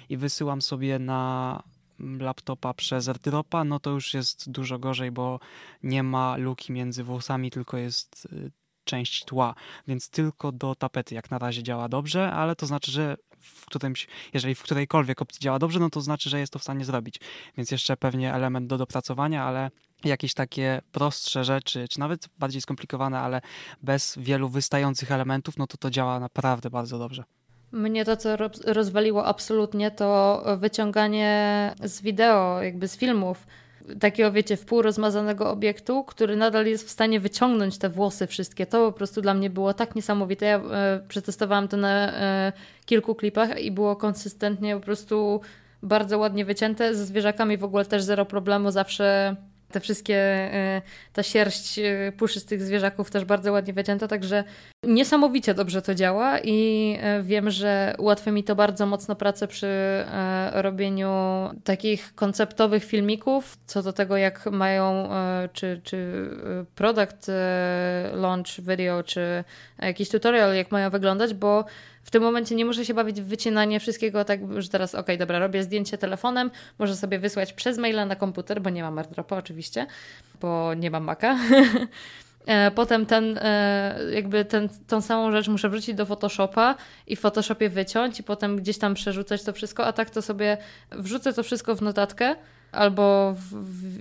i wysyłam sobie na laptopa przez AirDropa, no to już jest dużo gorzej, bo nie ma luki między włosami, tylko jest y, część tła, więc tylko do tapety jak na razie działa dobrze, ale to znaczy, że w którymś, jeżeli w którejkolwiek opcji działa dobrze, no to znaczy, że jest to w stanie zrobić. Więc jeszcze pewnie element do dopracowania, ale jakieś takie prostsze rzeczy, czy nawet bardziej skomplikowane, ale bez wielu wystających elementów, no to to działa naprawdę bardzo dobrze. Mnie to, co rozwaliło absolutnie, to wyciąganie z wideo, jakby z filmów, takiego, wiecie, wpół rozmazanego obiektu, który nadal jest w stanie wyciągnąć te włosy wszystkie. To po prostu dla mnie było tak niesamowite. Ja e, przetestowałam to na e, kilku klipach i było konsystentnie po prostu bardzo ładnie wycięte. Ze zwierzakami w ogóle też zero problemu. Zawsze te wszystkie, e, ta sierść e, puszystych zwierzaków też bardzo ładnie wycięta, także niesamowicie dobrze to działa i e, wiem, że ułatwia mi to bardzo mocno pracę przy robieniu takich konceptowych filmików, co do tego jak mają, czy, czy product launch video, czy jakiś tutorial, jak mają wyglądać, bo w tym momencie nie muszę się bawić w wycinanie wszystkiego tak, że teraz ok, dobra, robię zdjęcie telefonem, może sobie wysłać przez maila na komputer, bo nie mam AirDropa oczywiście, bo nie mam Maca. E, potem ten, e, jakby ten, tą samą rzecz muszę wrzucić do Photoshopa i w Photoshopie wyciąć i potem gdzieś tam przerzucać to wszystko, a tak to sobie wrzucę to wszystko w notatkę albo w,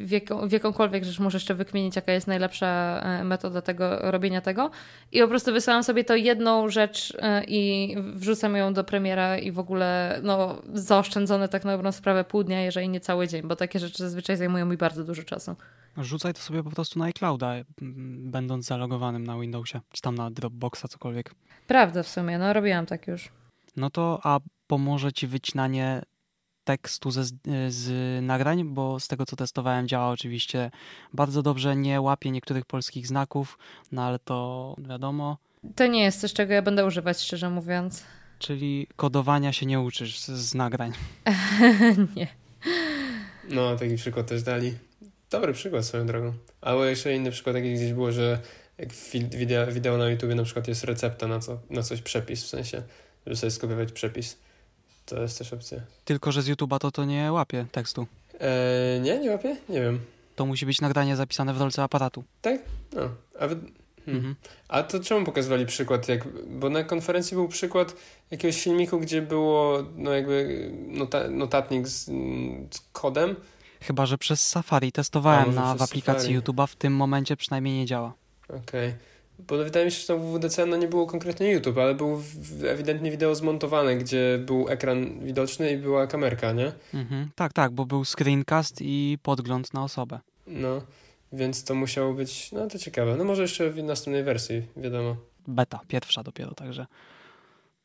w, jaką, w jakąkolwiek rzecz muszę jeszcze wykminić, jaka jest najlepsza e, metoda tego robienia tego. I po prostu wysyłam sobie to jedną rzecz e, i wrzucam ją do premiera i w ogóle no, zaoszczędzone tak na dobrą sprawę pół dnia, jeżeli nie cały dzień, bo takie rzeczy zazwyczaj zajmują mi bardzo dużo czasu. Rzucaj to sobie po prostu na iClouda, będąc zalogowanym na Windowsie, czy tam na Dropboxa, cokolwiek. Prawda w sumie, no robiłam tak już. No to, a pomoże ci wycinanie tekstu ze, z nagrań, bo z tego co testowałem działa oczywiście bardzo dobrze, nie łapie niektórych polskich znaków, no ale to wiadomo. To nie jest coś, czego ja będę używać, szczerze mówiąc. Czyli kodowania się nie uczysz z, z nagrań. nie. No, taki przykład też dali. Dobry przykład swoją drogą. Albo jeszcze inny przykład, taki gdzieś było, że jak wideo, wideo na YouTube na przykład jest recepta na, co, na coś, przepis w sensie, żeby sobie skopiować przepis to jest też opcja. Tylko, że z YouTube'a to to nie łapie tekstu. Eee, nie, nie łapie? Nie wiem. To musi być nagranie zapisane w rolce aparatu. Tak? No. A, wy... hmm. mhm. A to czemu pokazywali przykład? Jak... Bo na konferencji był przykład jakiegoś filmiku, gdzie było no jakby nota... notatnik z... z kodem. Chyba, że przez Safari testowałem A, na, w aplikacji YouTube'a. W tym momencie przynajmniej nie działa. Okej. Okay. Bo wydaje mi się, że to w WWDC no nie było konkretnie YouTube, ale był ewidentnie wideo zmontowane, gdzie był ekran widoczny i była kamerka, nie? Mhm. Tak, tak, bo był screencast i podgląd na osobę. No, więc to musiało być, no to ciekawe. No może jeszcze w następnej wersji, wiadomo. Beta, pierwsza dopiero, także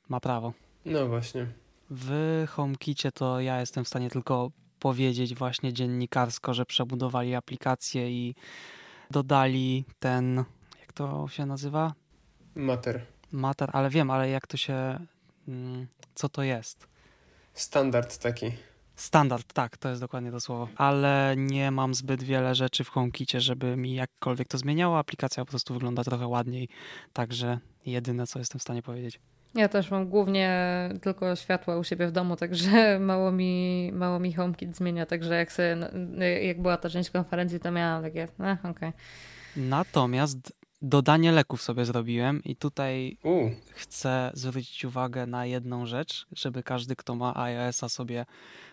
ma prawo. No właśnie. W HomeKicie to ja jestem w stanie tylko powiedzieć właśnie dziennikarsko, że przebudowali aplikację i dodali ten to się nazywa? Mater. Mater, ale wiem, ale jak to się. Mm, co to jest? Standard taki. Standard, tak, to jest dokładnie to słowo. Ale nie mam zbyt wiele rzeczy w HomeKicie, żeby mi jakkolwiek to zmieniało. Aplikacja po prostu wygląda trochę ładniej. Także jedyne, co jestem w stanie powiedzieć. Ja też mam głównie tylko światła u siebie w domu, także mało mi, mało mi HomeKit zmienia. Także jak, sobie, jak była ta część konferencji, to miałam takie, eh, okej. Okay. Natomiast dodanie leków sobie zrobiłem i tutaj U. chcę zwrócić uwagę na jedną rzecz, żeby każdy, kto ma iOS-a sobie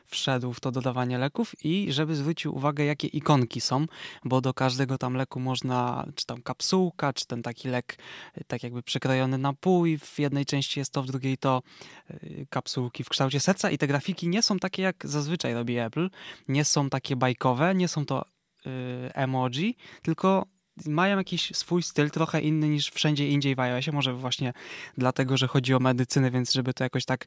wszedł w to dodawanie leków i żeby zwrócił uwagę, jakie ikonki są, bo do każdego tam leku można, czy tam kapsułka, czy ten taki lek tak jakby przekrojony na pół i w jednej części jest to, w drugiej to y, kapsułki w kształcie serca i te grafiki nie są takie, jak zazwyczaj robi Apple, nie są takie bajkowe, nie są to y, emoji, tylko mają jakiś swój styl, trochę inny niż wszędzie indziej w iOSie, może właśnie dlatego, że chodzi o medycynę, więc żeby to jakoś tak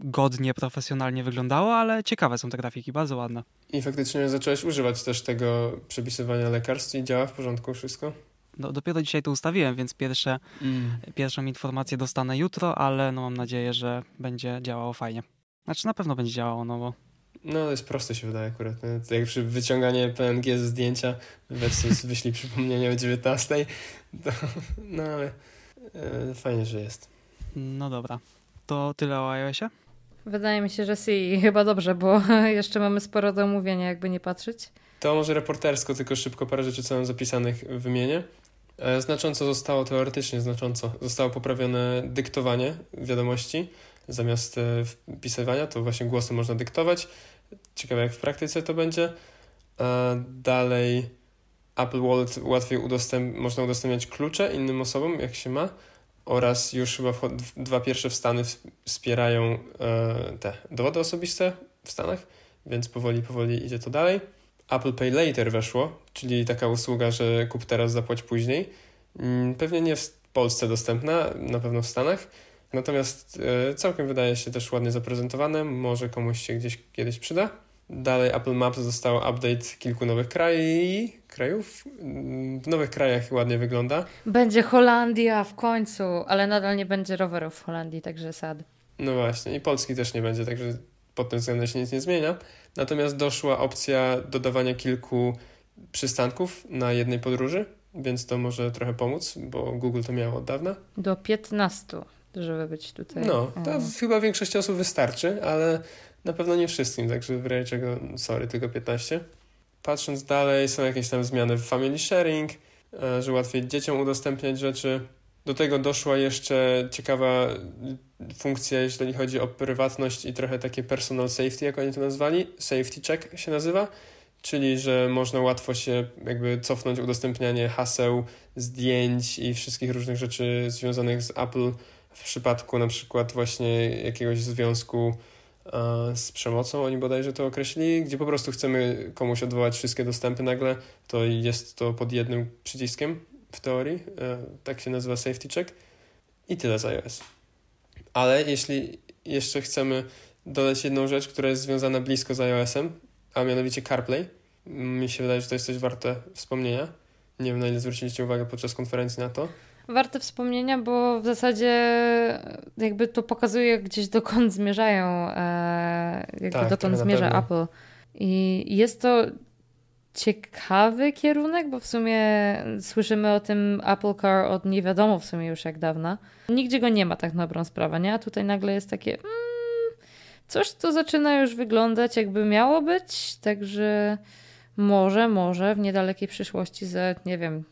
godnie, profesjonalnie wyglądało, ale ciekawe są te grafiki, bardzo ładne. I faktycznie zacząłeś używać też tego przepisywania lekarstw i działa w porządku wszystko? No, dopiero dzisiaj to ustawiłem, więc pierwsze, mm. pierwszą informację dostanę jutro, ale no mam nadzieję, że będzie działało fajnie. Znaczy na pewno będzie działało, no bo No, to jest proste się wydaje akurat. Jak przy wyciąganie PNG ze zdjęcia, weź wyślij przypomnienie o 19, to, no ale e, fajnie, że jest. No dobra. To tyle o iOSie? Wydaje mi się, że si chyba dobrze, bo jeszcze mamy sporo do omówienia, jakby nie patrzeć. To może reportersko, tylko szybko parę rzeczy, co mam zapisanych wymienię. E, znacząco zostało, teoretycznie znacząco, zostało poprawione dyktowanie wiadomości. Zamiast e, wpisywania, to właśnie głosy można dyktować. Ciekawe, jak w praktyce to będzie. Dalej Apple Wallet łatwiej udostęp można udostępniać klucze innym osobom, jak się ma. Oraz już chyba dwa pierwsze Stany wspierają e, te dowody osobiste w Stanach, więc powoli, powoli idzie to dalej. Apple Pay Later weszło, czyli taka usługa, że kup teraz, zapłać później. Mm, pewnie nie w Polsce dostępna, na pewno w Stanach. Natomiast e, całkiem wydaje się też ładnie zaprezentowane, może komuś się gdzieś kiedyś przyda. Dalej Apple Maps został update kilku nowych krajów. krajów. Mm, w nowych krajach ładnie wygląda. Będzie Holandia w końcu, ale nadal nie będzie rowerów w Holandii, także sad. No właśnie, i Polski też nie będzie, także pod tym względem się nic nie zmienia. Natomiast doszła opcja dodawania kilku przystanków na jednej podróży, więc to może trochę pomóc, bo Google to miało od dawna. Do 15, żeby być tutaj. No, to mm. chyba większości osób wystarczy, ale na pewno nie wszystkim, także w razie czego, sorry, tylko 15. Patrząc dalej, są jakieś tam zmiany w family sharing, e, że łatwiej dzieciom udostępniać rzeczy. Do tego doszła jeszcze ciekawa funkcja, jeśli chodzi o prywatność i trochę takie personal safety, jak oni to nazwali. Safety check się nazywa, czyli że można łatwo się jakby cofnąć udostępnianie haseł, zdjęć i wszystkich różnych rzeczy związanych z Apple w przypadku na przykład właśnie jakiegoś związku z przemocą, oni bodajże to określili, gdzie po prostu chcemy komuś odwołać wszystkie dostępy nagle, to jest to pod jednym przyciskiem w teorii, e, tak się nazywa safety check i tyle z iOS. Ale jeśli jeszcze chcemy dodać jedną rzecz, która jest związana blisko z iOS-em, a mianowicie CarPlay, mi się wydaje, że to jest coś warte wspomnienia. Nie wiem, na ile zwróciliście uwagę podczas konferencji na to warte wspomnienia, bo w zasadzie jakby to pokazuje gdzieś dokąd zmierzają, e, jakby tak, dokąd zmierza Apple. I jest to ciekawy kierunek, bo w sumie słyszymy o tym Apple Car od nie wiadomo w sumie już jak dawna. Nigdzie go nie ma tak na dobrą sprawę, nie? A tutaj nagle jest takie mm, coś, co zaczyna już wyglądać jakby miało być, także może, może w niedalekiej przyszłości za, nie wiem,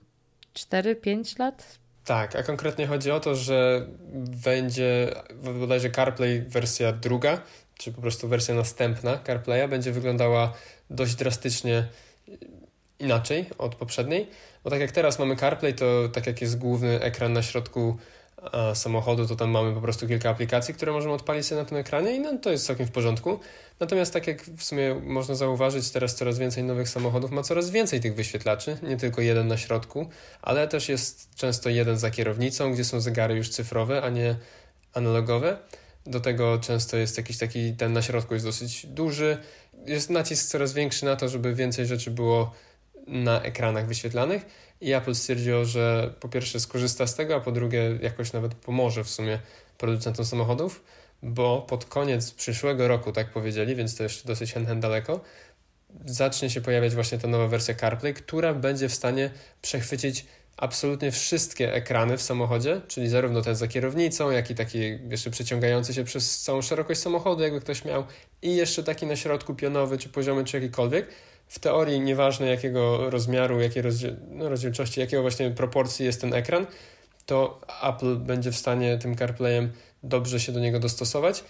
4-5 lat tak, a konkretnie chodzi o to, że będzie bodajże CarPlay wersja druga, czy po prostu wersja następna CarPlaya będzie wyglądała dość drastycznie inaczej od poprzedniej. Bo tak jak teraz mamy CarPlay, to tak jak jest główny ekran na środku samochodu, to tam mamy po prostu kilka aplikacji, które możemy odpalić sobie na tym ekranie i no, to jest całkiem w porządku. Natomiast tak jak w sumie można zauważyć, teraz coraz więcej nowych samochodów ma coraz więcej tych wyświetlaczy, nie tylko jeden na środku, ale też jest często jeden za kierownicą, gdzie są zegary już cyfrowe, a nie analogowe. Do tego często jest jakiś taki, ten na środku jest dosyć duży. Jest nacisk coraz większy na to, żeby więcej rzeczy było na ekranach wyświetlanych i Apple stwierdziło, że po pierwsze skorzysta z tego, a po drugie jakoś nawet pomoże w sumie producentom samochodów, bo pod koniec przyszłego roku, tak powiedzieli, więc to jeszcze dosyć hen, daleko, zacznie się pojawiać właśnie ta nowa wersja CarPlay, która będzie w stanie przechwycić absolutnie wszystkie ekrany w samochodzie, czyli zarówno ten za kierownicą, jak i taki jeszcze przeciągający się przez całą szerokość samochodu, jakby ktoś miał, i jeszcze taki na środku pionowy, czy poziomy, czy jakikolwiek w teorii nieważne jakiego rozmiaru, jakiej rozdziel no, rozdzielczości, jakiego właśnie proporcji jest ten ekran, to Apple będzie w stanie tym CarPlayem dobrze się do niego dostosować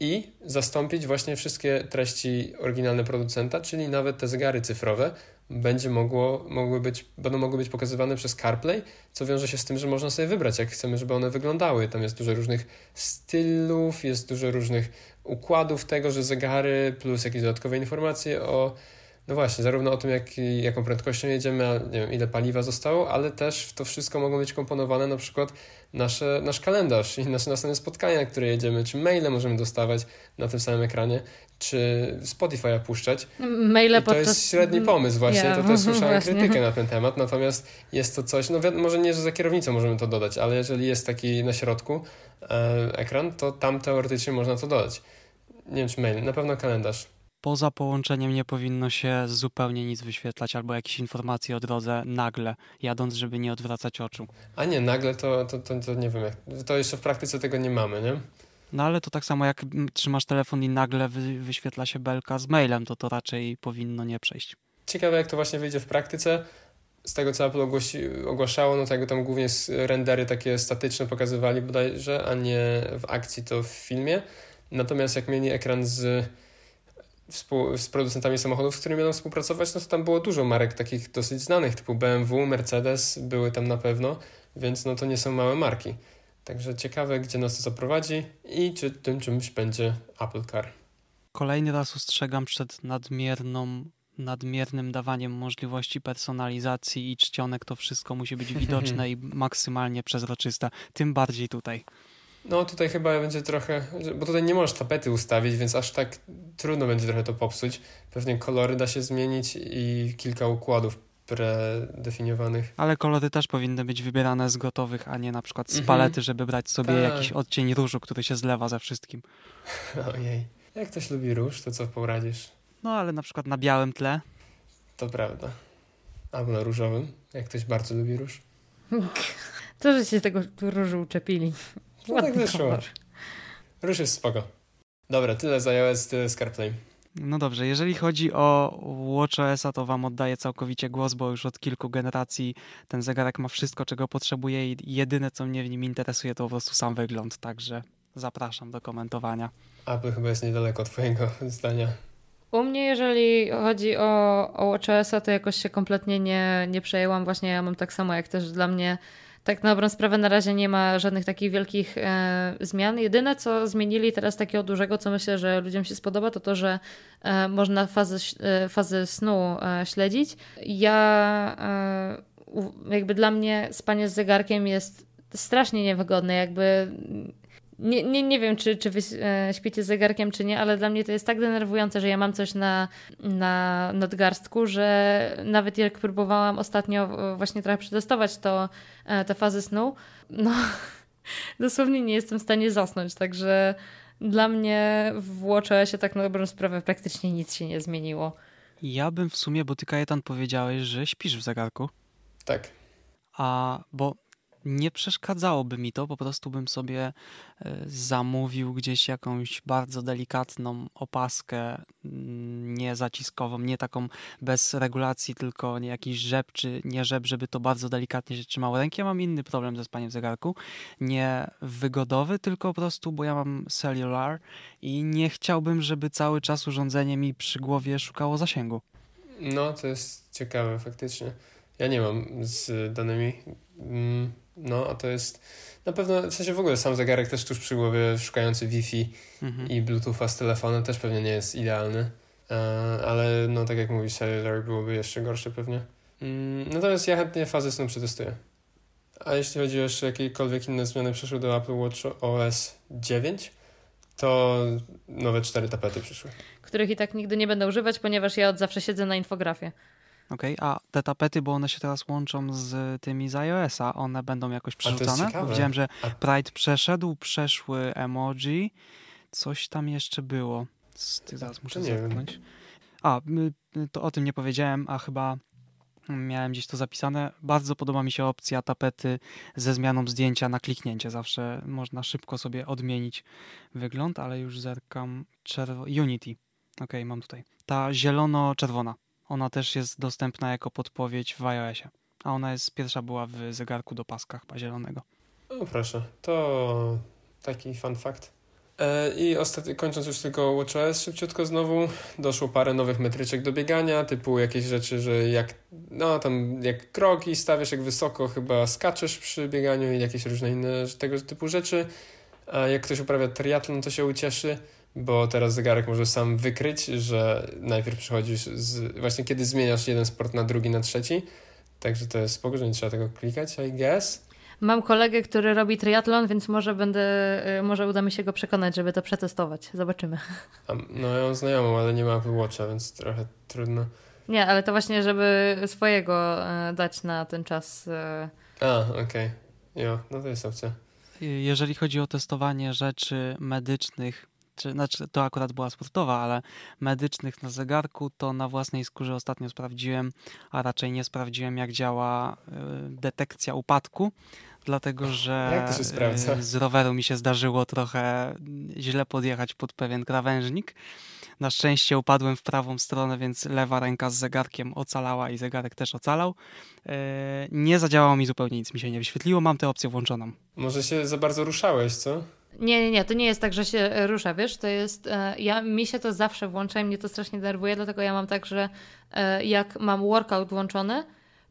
i zastąpić właśnie wszystkie treści oryginalne producenta, czyli nawet te zegary cyfrowe będzie mogło, mogły być, będą mogły być pokazywane przez CarPlay, co wiąże się z tym, że można sobie wybrać, jak chcemy, żeby one wyglądały. Tam jest dużo różnych stylów, jest dużo różnych układów tego, że zegary, plus jakieś dodatkowe informacje o no właśnie, zarówno o tym, jak, jaką prędkością jedziemy, a nie wiem, ile paliwa zostało, ale też w to wszystko mogą być komponowane na przykład nasze, nasz kalendarz i nasze następne spotkania, na które jedziemy, czy maile możemy dostawać na tym samym ekranie, czy Spotify'a puszczać. Maile I to podczas... jest średni pomysł właśnie, yeah, to też słyszałem krytykę na ten temat, natomiast jest to coś, no może nie, że za kierownicą możemy to dodać, ale jeżeli jest taki na środku e, ekran, to tam teoretycznie można to dodać. Nie wiem, czy mail, na pewno kalendarz. Poza połączeniem nie powinno się zupełnie nic wyświetlać albo jakieś informacje o drodze nagle, jadąc, żeby nie odwracać oczu. A nie, nagle to, to, to, to nie wiem, jak, to jeszcze w praktyce tego nie mamy, nie? No ale to tak samo jak trzymasz telefon i nagle wy, wyświetla się belka z mailem, to to raczej powinno nie przejść. Ciekawe jak to właśnie wyjdzie w praktyce. Z tego co Apple ogłosi, ogłaszało, no jakby tam głównie rendery takie statyczne pokazywali bodajże, a nie w akcji to w filmie. Natomiast jak mieli ekran z, z producentami samochodów, z którymi będą współpracować, no to tam było dużo marek takich dosyć znanych, typu BMW, Mercedes, były tam na pewno, więc no to nie są małe marki. Także ciekawe, gdzie nas to zaprowadzi i czy tym czymś będzie Apple Car. Kolejny raz ostrzegam przed nadmierną nadmiernym dawaniem możliwości personalizacji i czcionek, to wszystko musi być widoczne i maksymalnie przezroczyste. Tym bardziej tutaj. No tutaj chyba będzie trochę, bo tutaj nie możesz tapety ustawić, więc aż tak trudno będzie trochę to popsuć. Pewnie kolory da się zmienić i kilka układów predefiniowanych. Ale kolory też powinny być wybierane z gotowych, a nie na przykład z mhm. palety, żeby brać sobie tak. jakiś odcień różu, który się zlewa ze wszystkim. Ojej. Jak ktoś lubi róż, to co poradzisz? No ale na przykład na białym tle. To prawda. Albo na różowym, jak ktoś bardzo lubi róż. To, że się tego różu uczepili. No tak wyszło. Róż jest spoko. Dobra, tyle z iOS, tyle z CarPlay. No dobrze, jeżeli chodzi o WatchOS-a, to wam oddaję całkowicie głos, bo już od kilku generacji ten zegarek ma wszystko, czego potrzebuje i jedyne, co mnie w nim interesuje, to po prostu sam wygląd, także zapraszam do komentowania. Apple chyba jest niedaleko twojego zdania. U mnie, jeżeli chodzi o, o WatchOS-a, to jakoś się kompletnie nie, nie przejęłam. Właśnie ja mam tak samo, jak też dla mnie tak na dobrą sprawę na razie nie ma żadnych takich wielkich e, zmian. Jedyne, co zmienili teraz takiego dużego, co myślę, że ludziom się spodoba, to to, że e, można fazę, e, fazę snu e, śledzić. Ja e, jakby dla mnie spanie z zegarkiem jest strasznie niewygodne, jakby nie, nie, nie wiem, czy, czy wy e, śpicie z zegarkiem, czy nie, ale dla mnie to jest tak denerwujące, że ja mam coś na, na nadgarstku, że nawet jak próbowałam ostatnio właśnie trochę przetestować to, e, te fazy snu, no dosłownie nie jestem w stanie zasnąć, także dla mnie w się tak na dobrą sprawę praktycznie nic się nie zmieniło. Ja bym w sumie, bo ty Kajetan powiedziałeś, że śpisz w zegarku. Tak. A, bo nie przeszkadzałoby mi to, po prostu bym sobie e, zamówił gdzieś jakąś bardzo delikatną opaskę, mm, nie zaciskową, nie taką bez regulacji, tylko jakiś rzep czy nie rzep, żeby to bardzo delikatnie się trzymało ręki. Ja mam inny problem ze spaniem w zegarku, nie wygodowy, tylko po prostu, bo ja mam cellular i nie chciałbym, żeby cały czas urządzenie mi przy głowie szukało zasięgu. No, to jest ciekawe faktycznie. Ja nie mam z danymi. Mm, no, a to jest na pewno, w sensie w ogóle sam zegarek też tuż przy głowie szukający Wi-Fi mhm. i Bluetootha z telefonem też pewnie nie jest idealny. E, ale no tak jak mówisz, cellular byłoby jeszcze gorsze pewnie. Mm, natomiast ja chętnie fazę snu przetestuję. A jeśli chodzi o jeszcze jakiekolwiek inne zmiany przyszły do Apple Watch OS 9, to nowe cztery tapety przyszły. Których i tak nigdy nie będę używać, ponieważ ja od zawsze siedzę na infografie. Okej, okay, a te tapety, bo one się teraz łączą z tymi z iOS-a, one będą jakoś przerzucane? Widziałem, że Pride przeszedł, przeszły emoji, coś tam jeszcze było. Ty zaraz muszę zerknąć. A, to o tym nie powiedziałem, a chyba miałem gdzieś to zapisane. Bardzo podoba mi się opcja tapety ze zmianą zdjęcia na kliknięcie. Zawsze można szybko sobie odmienić wygląd, ale już zerkam. Czerwo... Unity. Ok, mam tutaj. Ta zielono-czerwona. Ona też jest dostępna jako podpowiedź w iOSie. A ona jest pierwsza była w zegarku do paska chyba zielonego. O proszę, to taki fun fact. E, I ostatnio, kończąc już tylko WatchOS szybciutko znowu, doszło parę nowych metryczek do biegania, typu jakieś rzeczy, że jak, no tam jak kroki stawiasz, jak wysoko chyba skaczesz przy bieganiu i jakieś różne inne tego typu rzeczy. A jak ktoś uprawia triatlon, to się ucieszy bo teraz zegarek może sam wykryć, że najpierw przychodzisz z, właśnie kiedy zmieniasz jeden sport na drugi, na trzeci. Także to jest spoko, że nie trzeba tego klikać, I guess. Mam kolegę, który robi triatlon, więc może będę, y, może uda mi się go przekonać, żeby to przetestować. Zobaczymy. A, no ja mam znajomą, ale nie ma Apple Watcha, więc trochę trudno. Nie, ale to właśnie, żeby swojego y, dać na ten czas. Y. A, okej. Okay. Jo, no to jest opcja. Jeżeli chodzi o testowanie rzeczy medycznych, czy, znaczy to akurat była sportowa, ale medycznych na zegarku, to na własnej skórze ostatnio sprawdziłem, a raczej nie sprawdziłem, jak działa y, detekcja upadku, dlatego że y, z roweru mi się zdarzyło trochę źle podjechać pod pewien krawężnik. Na szczęście upadłem w prawą stronę, więc lewa ręka z zegarkiem ocalała i zegarek też ocalał. Y, nie zadziałało mi zupełnie nic, mi się nie wyświetliło, mam tę opcję włączoną. Może się za bardzo ruszałeś, co? Nie, nie, nie, to nie jest tak, że się e, rusza, wiesz, to jest, e, ja, mi się to zawsze włącza i mnie to strasznie denerwuje, dlatego ja mam tak, że e, jak mam workout włączony,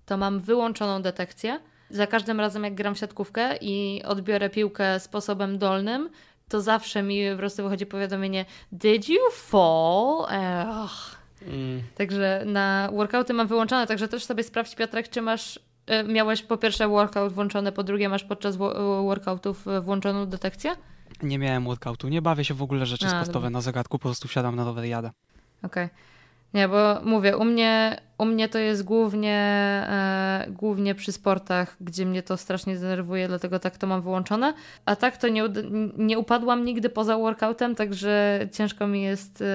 to mam wyłączoną detekcję. Za każdym razem, jak gram w siatkówkę i odbiorę piłkę sposobem dolnym, to zawsze mi po prostu wychodzi powiadomienie Did you fall? Ech. Mm. Także na workouty mam wyłączone, także też sobie sprawdź Piotrek, czy masz miałeś po pierwsze workout włączony, po drugie masz podczas workoutów włączoną detekcję? Nie miałem workoutu. Nie bawię się w ogóle rzeczy A, sportowe dobra. na zegarku, po prostu wsiadam na rower i jadę. Okej. Okay. Nie, bo mówię, u mnie, u mnie to jest głównie, e, głównie przy sportach, gdzie mnie to strasznie denerwuje, dlatego tak to mam wyłączone. A tak to nie, nie upadłam nigdy poza workoutem, także ciężko mi jest, e,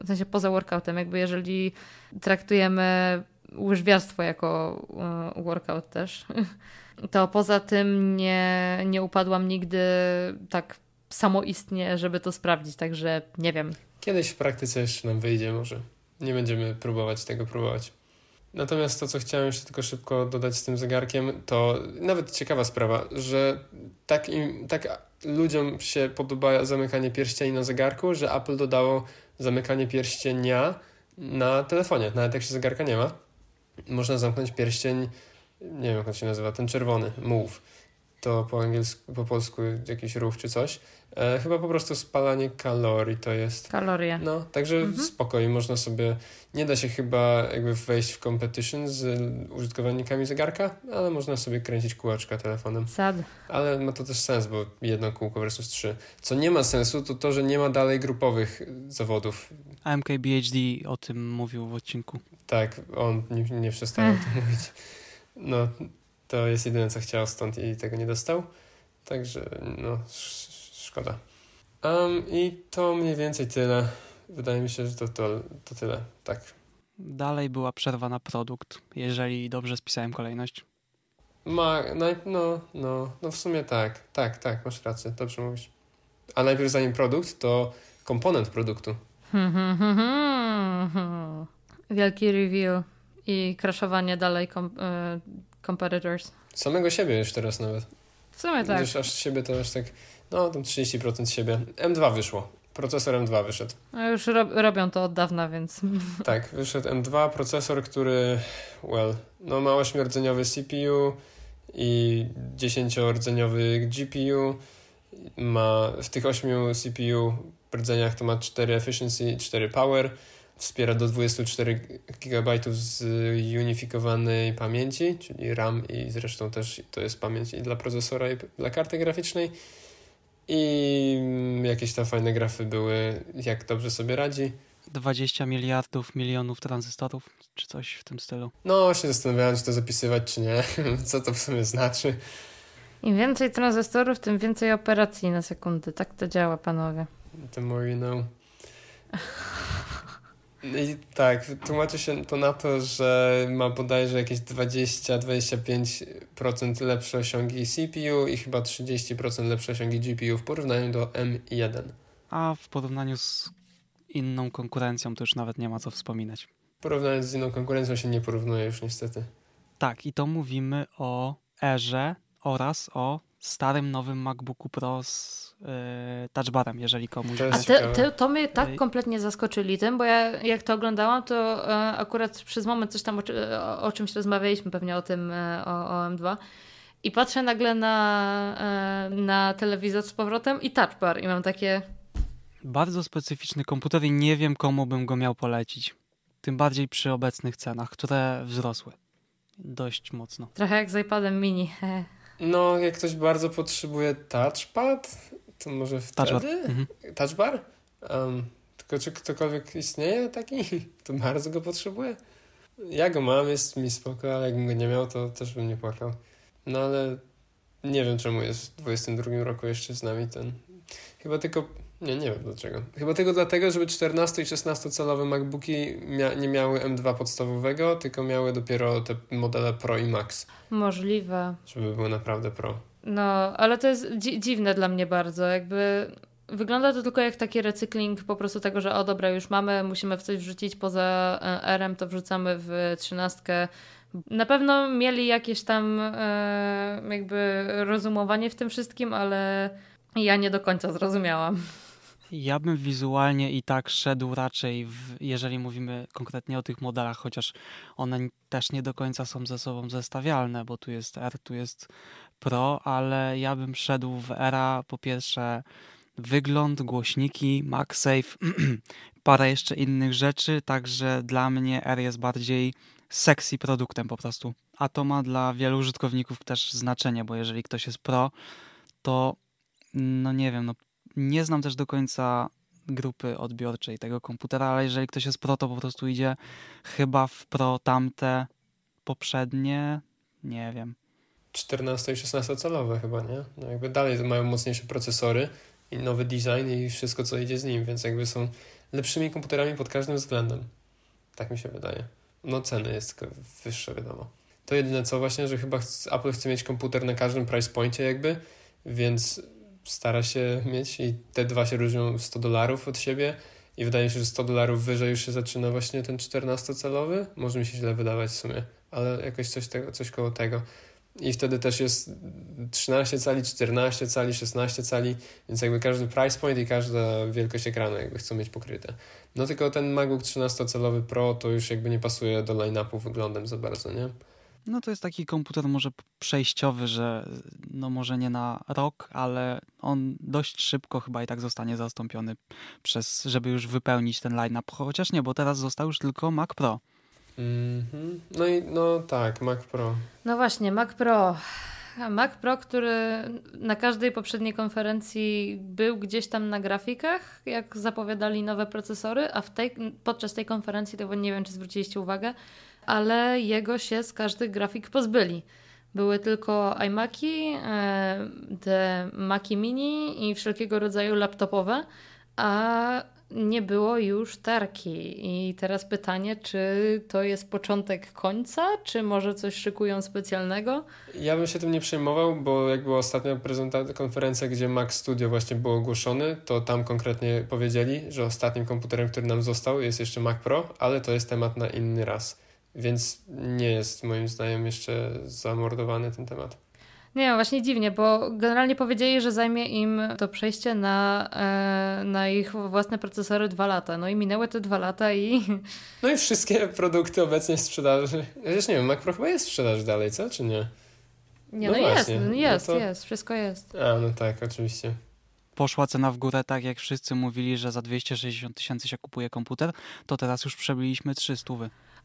w sensie poza workoutem, jakby jeżeli traktujemy łyżwiarstwo jako e, workout też, to poza tym nie, nie upadłam nigdy tak samoistnie, żeby to sprawdzić, także nie wiem. Kiedyś w praktyce jeszcze nam wyjdzie może. Nie będziemy próbować tego próbować. Natomiast to, co chciałem jeszcze tylko szybko dodać z tym zegarkiem, to nawet ciekawa sprawa, że tak, im, tak ludziom się podoba zamykanie pierścieni na zegarku, że Apple dodało zamykanie pierścienia na telefonie, nawet jak się zegarka nie ma. Można zamknąć pierścień, nie wiem jak on się nazywa, ten czerwony, move to po angielsku, po polsku jakiś ruch czy coś. E, chyba po prostu spalanie kalorii to jest. Kalorie. No, także mhm. spokojnie można sobie, nie da się chyba jakby wejść w competition z użytkownikami zegarka, ale można sobie kręcić kółeczka telefonem. Sad. Ale ma to też sens, bo jedno kółko versus trzy. Co nie ma sensu, to to, że nie ma dalej grupowych zawodów. MKBHD o tym mówił w odcinku. Tak, on nie, nie przestał o tym mówić. No, to jest jedyne, co chciał stąd i tego nie dostał. Także, no, szkoda. Um, I to mniej więcej tyle. Wydaje mi się, że to, to, to tyle. Tak. Dalej była przerwa na produkt, jeżeli dobrze spisałem kolejność. Ma, no, no, no, no w sumie tak. Tak, tak, masz rację, dobrze mówisz. A najpierw zanim produkt, to komponent produktu. Wielki review i crashowanie dalej kom, y, competitors. Samego siebie już teraz nawet. W sumie tak. Gdyż aż siebie to aż tak, no tam 30% siebie. M2 wyszło. Procesor M2 wyszedł. No już rob, robią to od dawna, więc... Tak, wyszedł M2, procesor, który, well, no ma 8-rdzeniowy CPU i 10-rdzeniowy GPU. Ma w tych 8 CPU rdzeniach to ma 4 efficiency, 4 power wspiera do 24 GB z unifikowanej pamięci, czyli RAM i zresztą też to jest pamięć i dla procesora i dla karty graficznej. I jakieś tam fajne grafy były, jak dobrze sobie radzi. 20 miliardów milionów tranzystorów, czy coś w tym stylu. No, się zastanawiałem, czy to zapisywać, czy nie. Co to w sumie znaczy. Im więcej tranzystorów, tym więcej operacji na sekundę. Tak to działa, panowie. The more you know. I tak, tłumaczy się to na to, że ma bodajże jakieś 20-25% lepsze osiągi CPU i chyba 30% lepsze osiągi GPU w porównaniu do M1. A w porównaniu z inną konkurencją to już nawet nie ma co wspominać. Porównując z inną konkurencją się nie porównuje już niestety. Tak, i to mówimy o Erze oraz o starym, nowym MacBooku Pro z touchbarem, jeżeli komuś... To, te, te, to mnie tak kompletnie zaskoczyli tym, bo ja jak to oglądałam, to e, akurat przez moment coś tam o, o czymś rozmawialiśmy, pewnie o tym, e, o, o M2 i patrzę nagle na, na telewizor z powrotem i touchbar i mam takie... Bardzo specyficzny komputer i nie wiem komu bym go miał polecić. Tym bardziej przy obecnych cenach, które wzrosły dość mocno. Trochę jak z iPadem mini. No, jak ktoś bardzo potrzebuje touchpad, to może wtedy? Touchbar. Mhm. Touchbar? Um, tylko czy ktokolwiek istnieje taki, to bardzo go potrzebuje? Ja go mam, jest mi spoko, ale jakbym go nie miał, to też bym nie płakał. No ale nie wiem, czemu jest w 22 roku jeszcze z nami ten. Chyba tylko, Nie, nie wiem dlaczego. Chyba tylko dlatego, żeby 14 i 16 calowe MacBooki mia nie miały M2 podstawowego, tylko miały dopiero te modele Pro i Max. Możliwe. Żeby były naprawdę Pro. No, ale to jest dzi dziwne dla mnie bardzo. Jakby wygląda to tylko jak taki recykling po prostu tego, że o dobra, już mamy, musimy w coś wrzucić poza e, RM, to wrzucamy w 13. Na pewno mieli jakieś tam e, jakby rozumowanie w tym wszystkim, ale ja nie do końca zrozumiałam. Ja bym wizualnie i tak szedł raczej, w, jeżeli mówimy konkretnie o tych modelach, chociaż one też nie do końca są ze sobą zestawialne, bo tu jest R, tu jest Pro, ale ja bym szedł w era po pierwsze wygląd, głośniki, MagSafe, parę jeszcze innych rzeczy, także dla mnie R jest bardziej sexy produktem po prostu. A to ma dla wielu użytkowników też znaczenie, bo jeżeli ktoś jest pro, to no nie wiem, no nie znam też do końca grupy odbiorczej tego komputera, ale jeżeli ktoś jest pro, to po prostu idzie chyba w pro tamte poprzednie, nie wiem. 14 i 16 calowe chyba, nie? No jakby dalej mają mocniejsze procesory i nowy design i wszystko, co idzie z nim, więc jakby są lepszymi komputerami pod każdym względem. Tak mi się wydaje. No ceny jest wyższe, wiadomo. To jedyne co właśnie, że chyba Apple chce mieć komputer na każdym price pointie jakby, więc stara się mieć i te dwa się różnią 100 dolarów od siebie i wydaje mi się, że 100 dolarów wyżej już się zaczyna właśnie ten 14-calowy. Może mi się źle wydawać w sumie, ale jakoś coś, tego, coś koło tego. I wtedy też jest 13 cali, 14 cali, 16 cali, więc jakby każdy price point i każda wielkość ekranu jakby chcą mieć pokryte. No tylko ten MacBook 13-calowy Pro to już jakby nie pasuje do line-upu wyglądem za bardzo, nie? No to jest taki komputer może przejściowy, że no może nie na rok, ale on dość szybko chyba i tak zostanie zastąpiony przez, żeby już wypełnić ten line-up. Chociaż nie, bo teraz został już tylko Mac Pro. Mm -hmm. No i no tak, Mac Pro. No właśnie, Mac Pro. Mac Pro, który na każdej poprzedniej konferencji był gdzieś tam na grafikach, jak zapowiadali nowe procesory, a w tej, podczas tej konferencji, to nie wiem, czy zwróciliście uwagę, ale jego się z każdych grafik pozbyli. Były tylko iMaki, e, te Maki Mini i wszelkiego rodzaju laptopowe, a nie było już tarki. I teraz pytanie, czy to jest początek końca, czy może coś szykują specjalnego? Ja bym się tym nie przejmował, bo jak była ostatnia konferencja, gdzie Mac Studio właśnie był ogłoszony, to tam konkretnie powiedzieli, że ostatnim komputerem, który nam został jest jeszcze Mac Pro, ale to jest temat na inny raz. Więc nie jest moim zdaniem jeszcze zamordowany ten temat. Nie, właśnie dziwnie, bo generalnie powiedzieli, że zajmie im to przejście na, e, na ich własne procesory dwa lata. No i minęły te dwa lata i... No i wszystkie produkty obecnie w sprzedaży. Ja już nie wiem, Mac Pro chyba jest w sprzedaży dalej, co? Czy nie? Nie, no, no jest, jest, no to... jest, wszystko jest. A, no tak, oczywiście. Poszła cena w górę, tak jak wszyscy mówili, że za 260 tysięcy się kupuje komputer, to teraz już przebiliśmy 300.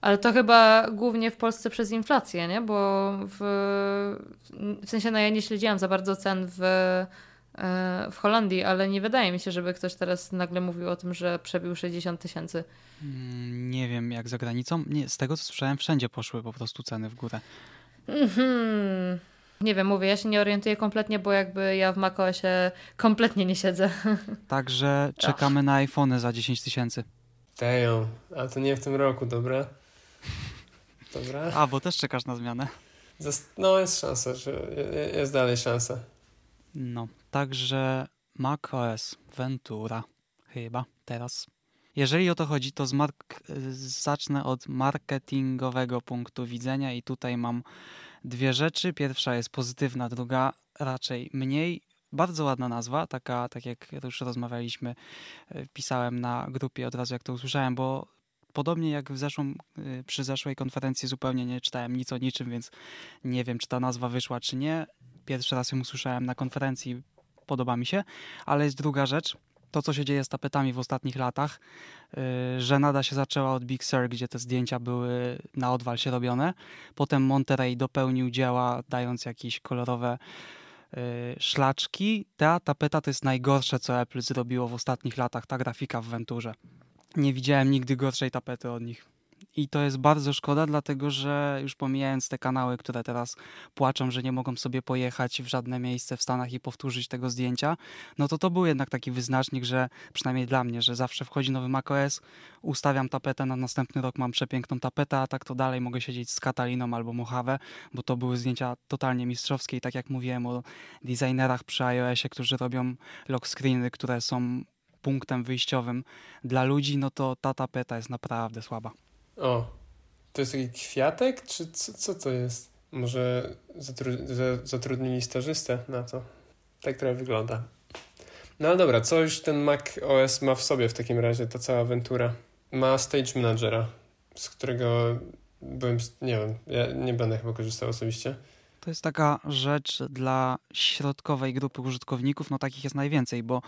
Ale to chyba głównie w Polsce przez inflację, nie? Bo w, w sensie, no ja nie śledziłam za bardzo cen w, e, w Holandii, ale nie wydaje mi się, żeby ktoś teraz nagle mówił o tym, że przebił 60 tysięcy. Mm, nie wiem, jak za granicą. Nie, z tego, co słyszałem, wszędzie poszły po prostu ceny w górę. Mhm. Nie wiem, mówię, ja się nie orientuję kompletnie, bo jakby ja w macOSie kompletnie nie siedzę. Także czekamy Ach. na iPhony za 10 tysięcy. Damn, ale to nie w tym roku, dobra? Dobra. A, bo też czekasz na zmianę. No, jest szansa, że jest dalej szansa. No, także macOS Ventura chyba teraz. Jeżeli o to chodzi, to zacznę od marketingowego punktu widzenia i tutaj mam dwie rzeczy. Pierwsza jest pozytywna, druga raczej mniej. Bardzo ładna nazwa, taka, tak jak już rozmawialiśmy, e, pisałem na grupie od razu jak to usłyszałem, bo podobnie jak w zeszłym, przy zeszłej konferencji zupełnie nie czytałem nic o niczym, więc nie wiem, czy ta nazwa wyszła, czy nie. Pierwszy raz ją usłyszałem na konferencji, podoba mi się, ale jest druga rzecz, to co się dzieje z tapetami w ostatnich latach, y, że nada się zaczęła od Big Sur, gdzie te zdjęcia były na odwal się robione. Potem Monterey dopełnił dzieła, dając jakieś kolorowe y, szlaczki. Ta tapeta to jest najgorsze, co Apple zrobiło w ostatnich latach, ta grafika w Venturze. Nie widziałem nigdy gorszej tapety od nich. I to jest bardzo szkoda, dlatego że już pomijając te kanały, które teraz płaczą, że nie mogą sobie pojechać w żadne miejsce w Stanach i powtórzyć tego zdjęcia, no to to był jednak taki wyznacznik, że przynajmniej dla mnie, że zawsze wchodzi nowy macOS, ustawiam tapetę, na następny rok mam przepiękną tapetę, a tak to dalej mogę siedzieć z Kataliną albo Mojave, bo to były zdjęcia totalnie mistrzowskie i tak jak mówiłem o designerach przy iOSie, którzy robią lock screeny, które są punktem wyjściowym dla ludzi, no to ta tapeta jest naprawdę słaba. O, to jest taki kwiatek, czy co, co to jest? Może zatru zatrudnili stażystę na to? Tak trochę wygląda. No ale dobra, co już ten Mac OS ma w sobie w takim razie, ta cała awantura? Ma Stage Managera, z którego byłem, nie wiem, ja nie będę chyba korzystał osobiście. To jest taka rzecz dla środkowej grupy użytkowników, no takich jest najwięcej, bo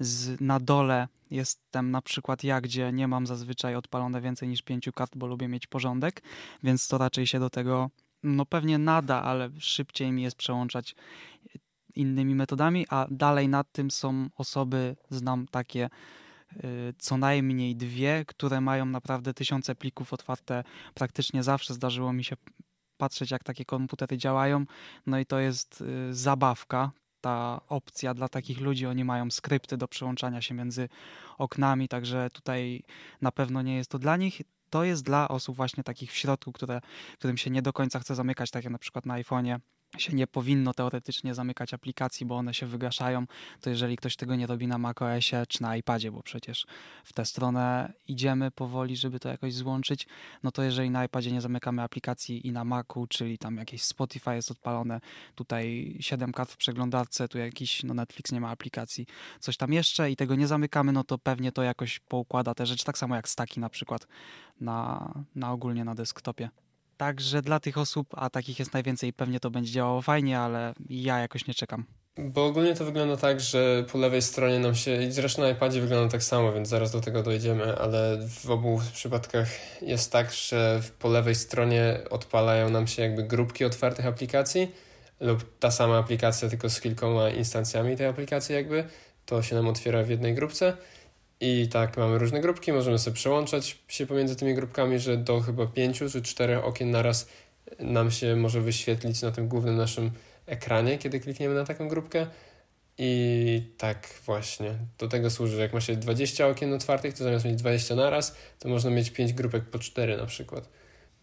z, na dole jestem na przykład ja, gdzie nie mam zazwyczaj odpalone więcej niż pięciu kart, bo lubię mieć porządek, więc to raczej się do tego no pewnie nada, ale szybciej mi jest przełączać innymi metodami, a dalej nad tym są osoby, znam takie y, co najmniej dwie, które mają naprawdę tysiące plików otwarte praktycznie zawsze. Zdarzyło mi się patrzeć, jak takie komputery działają. No i to jest y, zabawka, ta opcja dla takich ludzi. Oni mają skrypty do przełączania się między oknami, także tutaj na pewno nie jest to dla nich. To jest dla osób właśnie takich w środku, które, którym się nie do końca chce zamykać, tak jak na przykład na iPhone'ie się nie powinno teoretycznie zamykać aplikacji, bo one się wygaszają, to jeżeli ktoś tego nie robi na macOSie czy na iPadzie, bo przecież w tę stronę idziemy powoli, żeby to jakoś złączyć, no to jeżeli na iPadzie nie zamykamy aplikacji i na Macu, czyli tam jakieś Spotify jest odpalone, tutaj 7 kart w przeglądarce, tu jakiś, no Netflix nie ma aplikacji, coś tam jeszcze i tego nie zamykamy, no to pewnie to jakoś poukłada te rzeczy, tak samo jak staki na przykład na, na ogólnie na desktopie. Także dla tych osób, a takich jest najwięcej, pewnie to będzie działało fajnie, ale ja jakoś nie czekam. Bo ogólnie to wygląda tak, że po lewej stronie nam się, zresztą na iPadzie wygląda tak samo, więc zaraz do tego dojdziemy, ale w obu przypadkach jest tak, że po lewej stronie odpalają nam się jakby grupki otwartych aplikacji lub ta sama aplikacja, tylko z kilkoma instancjami tej aplikacji jakby, to się nam otwiera w jednej grupce i tak, mamy różne grupki, możemy sobie przełączać się pomiędzy tymi grupkami, że do chyba pięciu czy czterech okien naraz nam się może wyświetlić na tym głównym naszym ekranie, kiedy klikniemy na taką grupkę. I tak właśnie, do tego służy, że jak ma się 20 okien otwartych, to zamiast mieć 20 naraz, to można mieć 5 grupek po 4 na przykład.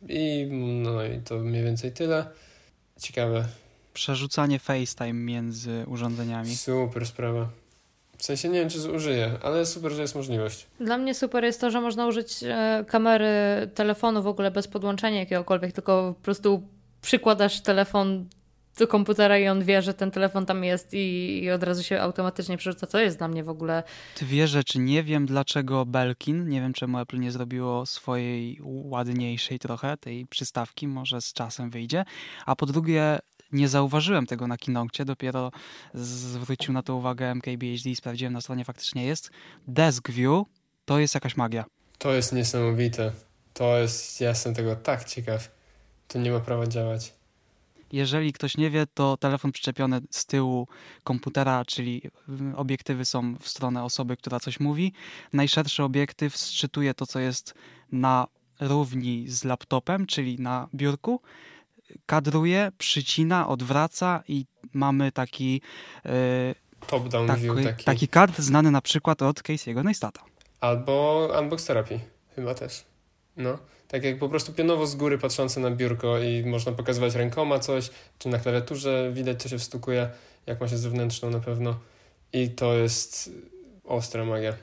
I no i to mniej więcej tyle. Ciekawe. Przerzucanie FaceTime między urządzeniami. Super sprawa. W sensie nie wiem, czy użyję, ale super, że jest możliwość. Dla mnie super jest to, że można użyć e, kamery telefonu w ogóle bez podłączenia jakiegokolwiek, tylko po prostu przykładasz telefon do komputera i on wie, że ten telefon tam jest i, i, od razu się automatycznie przerzuca. Co jest dla mnie w ogóle. Dwie rzeczy. Nie wiem dlaczego Belkin, nie wiem czemu Apple nie zrobiło swojej ładniejszej trochę tej przystawki, może z czasem wyjdzie. A po drugie, nie zauważyłem tego na Kinokcie, dopiero zwrócił na to uwagę MKBHD i sprawdziłem na stronie faktycznie jest. Desk View to jest jakaś magia. To jest niesamowite. To jest, ja jestem tego tak ciekaw. To nie ma prawa działać. Jeżeli ktoś nie wie, to telefon przyczepiony z tyłu komputera, czyli obiektywy są w stronę osoby, która coś mówi. Najszerszy obiektyw szczytuje to, co jest na równi z laptopem, czyli na biurku kadruje, przycina, odwraca i mamy taki yy, top-down taki, view taki. taki kart znany na przykład od Casey'ego Neistata. Albo Unbox Therapy chyba też. No. Tak jak po prostu pionowo z góry patrzące na biurko i można pokazywać rękoma coś, czy na klawiaturze widać, co się wstukuje, jak ma się zewnętrzną na pewno. I to jest ostra magia.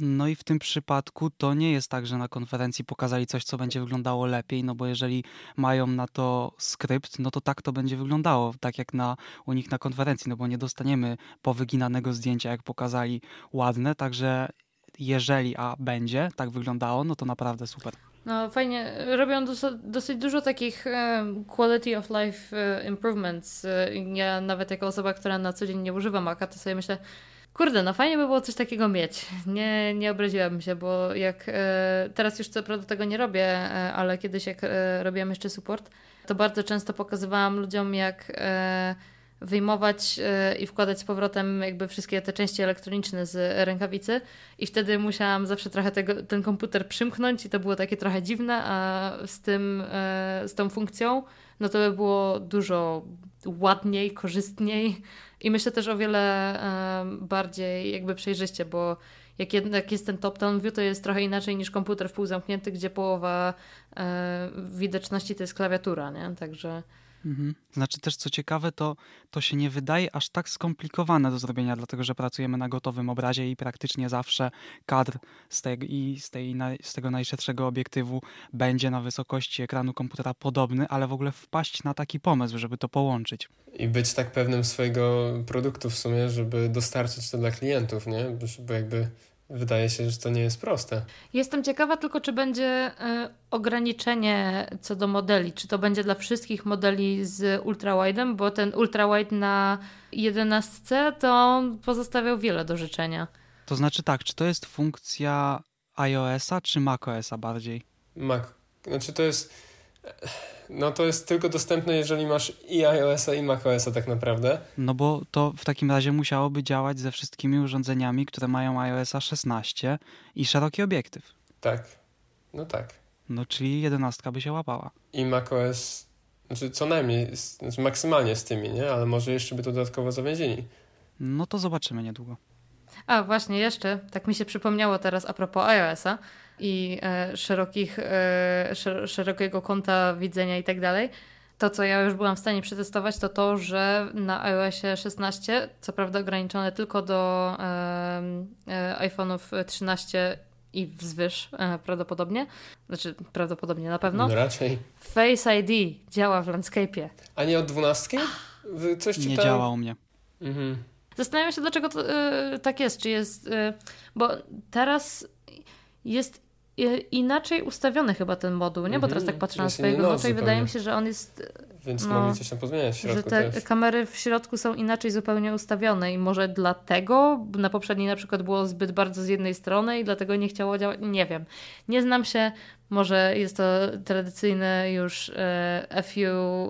No i w tym przypadku to nie jest tak, że na konferencji pokazali coś, co będzie wyglądało lepiej, no bo jeżeli mają na to skrypt, no to tak to będzie wyglądało, tak jak na, u nich na konferencji, no bo nie dostaniemy powyginanego zdjęcia, jak pokazali ładne, także jeżeli, a będzie tak wyglądało, no to naprawdę super. No fajnie, robią dosyć, dosyć dużo takich quality of life uh, improvements. Uh, ja nawet jako osoba, która na co dzień nie używa Maca, to sobie myślę, Kurde, no fajnie by było coś takiego mieć. Nie, nie obraziłabym się, bo jak e, teraz już co prawda tego nie robię, e, ale kiedyś jak e, robiłam jeszcze support, to bardzo często pokazywałam ludziom, jak wyjmować i wkładać z powrotem jakby wszystkie te części elektroniczne z rękawicy i wtedy musiałam zawsze trochę tego, ten komputer przymknąć i to było takie trochę dziwne, a z tym, z tą funkcją no to by było dużo ładniej, korzystniej i myślę też o wiele bardziej jakby przejrzyście, bo jak jednak jest ten top-down view, to jest trochę inaczej niż komputer w pół zamknięty, gdzie połowa e, widoczności to jest klawiatura, nie? Także... Mhm. Znaczy też co ciekawe, to, to się nie wydaje aż tak skomplikowane do zrobienia, dlatego że pracujemy na gotowym obrazie i praktycznie zawsze kadr z, te, i z, tej, z tego najszerszego obiektywu będzie na wysokości ekranu komputera podobny, ale w ogóle wpaść na taki pomysł, żeby to połączyć. I być tak pewnym swojego produktu w sumie, żeby dostarczyć to dla klientów, nie? Żeby jakby Wydaje się, że to nie jest proste. Jestem ciekawa tylko, czy będzie y, ograniczenie co do modeli. Czy to będzie dla wszystkich modeli z ultrawide'em, bo ten ultrawide na 11 to pozostawiał wiele do życzenia. To znaczy tak, czy to jest funkcja iOS-a czy macOS-a bardziej? Mac. Znaczy to jest no to jest tylko dostępne, jeżeli masz i iOS-a i macOS-a tak naprawdę. No bo to w takim razie musiałoby działać ze wszystkimi urządzeniami, które mają iOS-a 16 i szeroki obiektyw. Tak, no tak. No czyli 11 by się łapała. I macOS, znaczy co najmniej, znaczy maksymalnie z tymi, nie? Ale może jeszcze by to dodatkowo zawięzili. No to zobaczymy niedługo. A właśnie jeszcze, tak mi się przypomniało teraz a propos iOS-a, i e, szerokich, e, szerokiego kąta widzenia i tak dalej. To, co ja już byłam w stanie przetestować, to to, że na iOSie 16, co prawda ograniczone tylko do e, iPhone'ów 13 i wzwyż e, prawdopodobnie, znaczy prawdopodobnie na pewno. No raczej. Face ID działa w landscape'ie. A nie od 12? Coś czytałem? Nie działa u mnie. Mhm. Zastanawiam się, dlaczego to, y, tak jest. Czy jest, y, bo teraz jest inaczej ustawiony chyba ten moduł, nie? Bo teraz tak mhm. patrzę na swojego nota i wydaje mi się, że on jest... Więc no, mogli coś tam pozmieniać w środku Że te też. kamery w środku są inaczej zupełnie ustawione i może dlatego na poprzedniej na przykład było zbyt bardzo z jednej strony i dlatego nie chciało działać. Nie wiem. Nie znam się. Może jest to tradycyjne już e, FU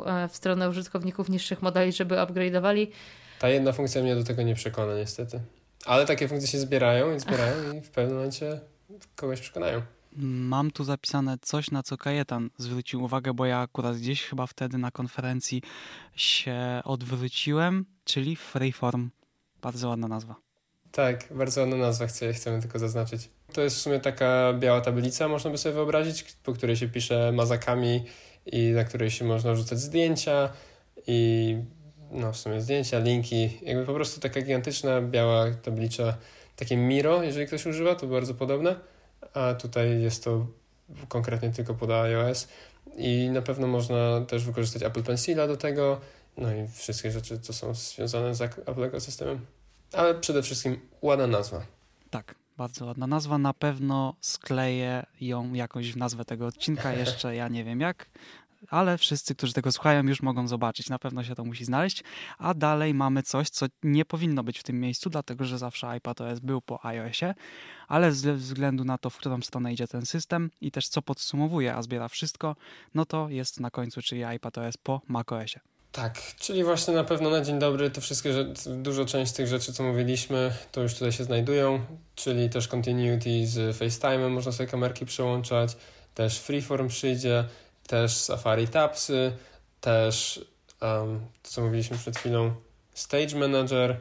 e, w stronę użytkowników niższych modeli, żeby upgrade'owali. Ta jedna funkcja mnie do tego nie przekona niestety. Ale takie funkcje się zbierają i zbierają i w pewnym momencie kogoś przekonają. Mam tu zapisane coś, na co Kajetan zwrócił uwagę, bo ja akurat gdzieś chyba wtedy na konferencji się odwróciłem, czyli Freeform. Bardzo ładna nazwa. Tak, bardzo ładna nazwa, chcę, chcemy tylko zaznaczyć. To jest w sumie taka biała tablica, można by sobie wyobrazić, po której się pisze mazakami i na której się można rzucać zdjęcia i no w sumie zdjęcia, linki, jakby po prostu taka gigantyczna biała tablica, takie Miro, jeżeli ktoś używa, to bardzo podobne a tutaj jest to konkretnie tylko pod iOS i na pewno można też wykorzystać Apple Pencila do tego, no i wszystkie rzeczy, co są związane z Apple ekosystemem. Ale przede wszystkim ładna nazwa. Tak, bardzo ładna nazwa. Na pewno skleję ją jakoś w nazwę tego odcinka. Jeszcze ja nie wiem jak, ale wszyscy, którzy tego słuchają, już mogą zobaczyć. Na pewno się to musi znaleźć. A dalej mamy coś, co nie powinno być w tym miejscu, dlatego że zawsze iPadOS był po iOSie, ale ze względu na to, w którą stronę idzie ten system i też co podsumowuje, a zbiera wszystko, no to jest na końcu, czyli iPadOS po macOSie. Tak, czyli właśnie na pewno na dzień dobry to wszystkie rzeczy, dużo część tych rzeczy, co mówiliśmy, to już tutaj się znajdują, czyli też continuity z FaceTime'em, można sobie kamerki przełączać, też Freeform przyjdzie, też Safari Tapsy, też um, to, co mówiliśmy przed chwilą, Stage Manager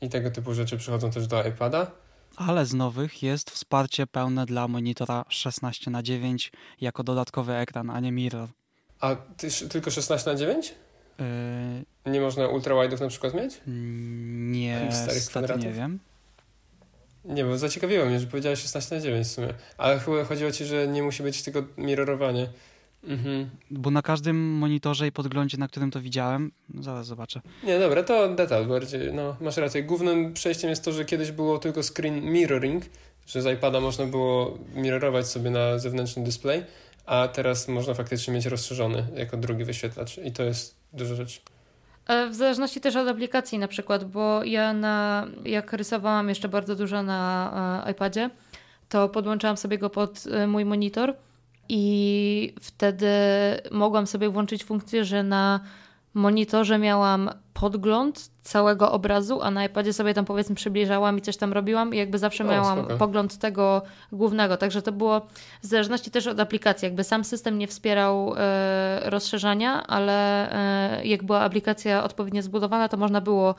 i tego typu rzeczy przychodzą też do iPada. Ale z nowych jest wsparcie pełne dla monitora 16 na 9 jako dodatkowy ekran, a nie mirror. A ty, tylko 16 na 9? Yy... Nie można ultrawide'ów na przykład mieć? Nie, stary nie wiem. Nie, bo zaciekawiło mnie, że powiedziałeś 16 na 9 w sumie. Ale chyba chodziło ci, że nie musi być tylko mirrorowanie. Mhm. Bo na każdym monitorze i podglądzie, na którym to widziałem, zaraz zobaczę. Nie, dobra, to detal bardziej. No, masz rację. Głównym przejściem jest to, że kiedyś było tylko screen mirroring, że z iPada można było mirrorować sobie na zewnętrzny display, a teraz można faktycznie mieć rozszerzony jako drugi wyświetlacz i to jest duża rzecz. E, w zależności też od aplikacji na przykład, bo ja na, jak rysowałam jeszcze bardzo dużo na e, iPadzie, to podłączałam sobie go pod e, mój monitor i wtedy mogłam sobie włączyć funkcję, że na monitorze miałam podgląd całego obrazu, a na iPadzie sobie tam powiedzmy przybliżałam i coś tam robiłam i jakby zawsze o, miałam spoko. pogląd tego głównego. Także to było w zależności też od aplikacji. Jakby sam system nie wspierał e, rozszerzania, ale e, jak była aplikacja odpowiednio zbudowana, to można było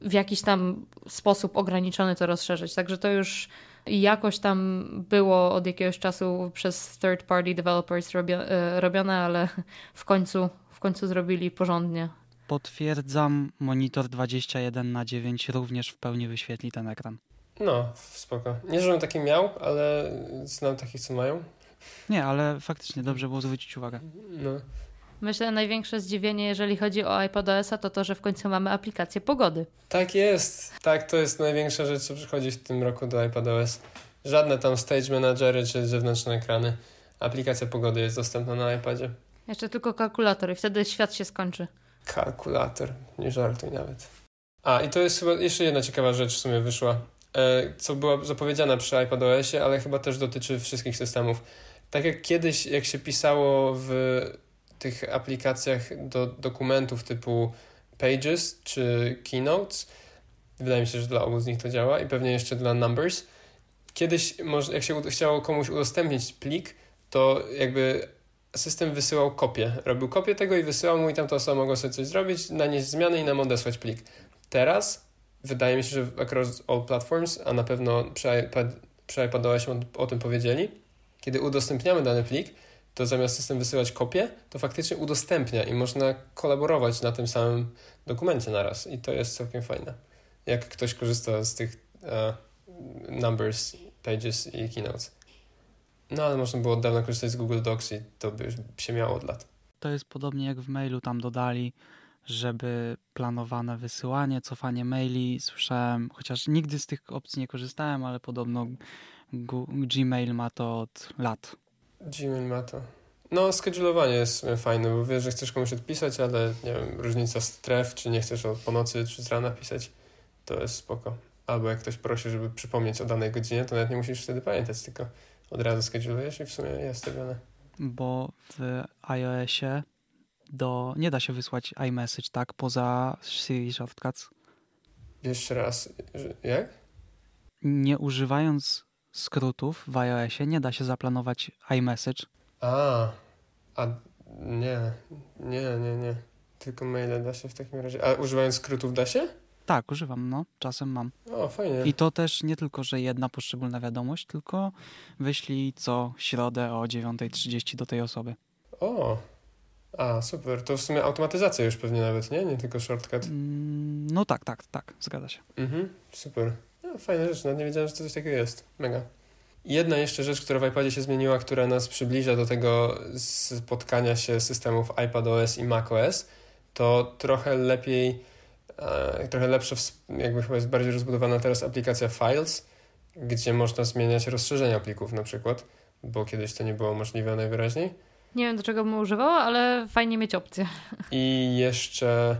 w jakiś tam sposób ograniczony to rozszerzyć. Także to już jakoś tam było od jakiegoś czasu przez third party developers e, robione, ale w końcu, w końcu zrobili porządnie. Potwierdzam, monitor 21 na 9 również w pełni wyświetli ten ekran. No, spoko. Nie, żebym taki miał, ale znam takich, co mają. Nie, ale faktycznie dobrze było zwrócić uwagę. No. Myślę, największe zdziwienie, jeżeli chodzi o iPadOS-a, to to, że w końcu mamy aplikację pogody. Tak jest. Tak, to jest największa rzecz, co przychodzi w tym roku do iPadOS. Żadne tam stage managery czy zewnętrzne ekrany. Aplikacja pogody jest dostępna na iPadzie. Jeszcze tylko kalkulator i wtedy świat się skończy. Kalkulator, nie żartuj nawet. A, i to jest chyba jeszcze jedna ciekawa rzecz w sumie wyszła, e, co była zapowiedziana przy iPadOSie, ale chyba też dotyczy wszystkich systemów. Tak jak kiedyś, jak się pisało w tych aplikacjach do dokumentów typu Pages czy Keynotes, wydaje mi się, że dla obu z nich to działa i pewnie jeszcze dla Numbers. Kiedyś, jak się chciało komuś udostępnić plik, to jakby system wysyłał kopię. Robił kopię tego i wysyłał mu i tamta osoba mogła sobie coś zrobić, nanieść zmiany i nam odesłać plik. Teraz wydaje mi się, że across all platforms, a na pewno przy, iPad, o, o tym powiedzieli, kiedy udostępniamy dany plik, to zamiast system wysyłać kopię, to faktycznie udostępnia i można kolaborować na tym samym dokumencie naraz i to jest całkiem fajne. Jak ktoś korzysta z tych uh, numbers, pages i keynotes. No ale można było od dawna korzystać z Google Docs i to by się miało od lat. To jest podobnie jak w mailu tam dodali, żeby planowane wysyłanie, cofanie maili. Słyszałem, chociaż nigdy z tych opcji nie korzystałem, ale podobno Gmail ma to od lat. Gmail ma to. No, schedulowanie jest fajne, bo wiesz, że chcesz komuś odpisać, ale nie wiem, różnica stref, czy nie chcesz po nocy, czy z rana pisać, to jest spoko. Albo jak ktoś prosi, żeby przypomnieć o danej godzinie, to nawet nie musisz wtedy pamiętać, tylko od razu schedulujesz i w sumie jest zrobione. Bo w iOSie do, nie da się wysłać iMessage, tak? Poza Siri Shortcuts. Jeszcze raz, jak? Nie używając skrótów w iOSie nie da się zaplanować iMessage. A, a nie, nie, nie, nie. Tylko maile da się w takim razie. A używając skrótów da się? Tak, używam, no. Czasem mam. O, fajnie. I to też nie tylko, że jedna poszczególna wiadomość, tylko wyślij co środę o 9.30 do tej osoby. O, a super. To w sumie automatyzacja już pewnie nawet, nie? Nie tylko shortcut. Mm, no tak, tak, tak. Zgadza się. Mhm, super. No, fajna rzecz, nawet nie wiedziałem, że coś takiego jest. Mega. Jedna jeszcze rzecz, która w iPadzie się zmieniła, która nas przybliża do tego spotkania się systemów iPadOS i macOS, to trochę lepiej E, trochę lepsza, jakby chyba jest bardziej rozbudowana teraz aplikacja Files, gdzie można zmieniać rozszerzenia plików na przykład, bo kiedyś to nie było możliwe najwyraźniej. Nie wiem, do czego bym używała, ale fajnie mieć opcję. I jeszcze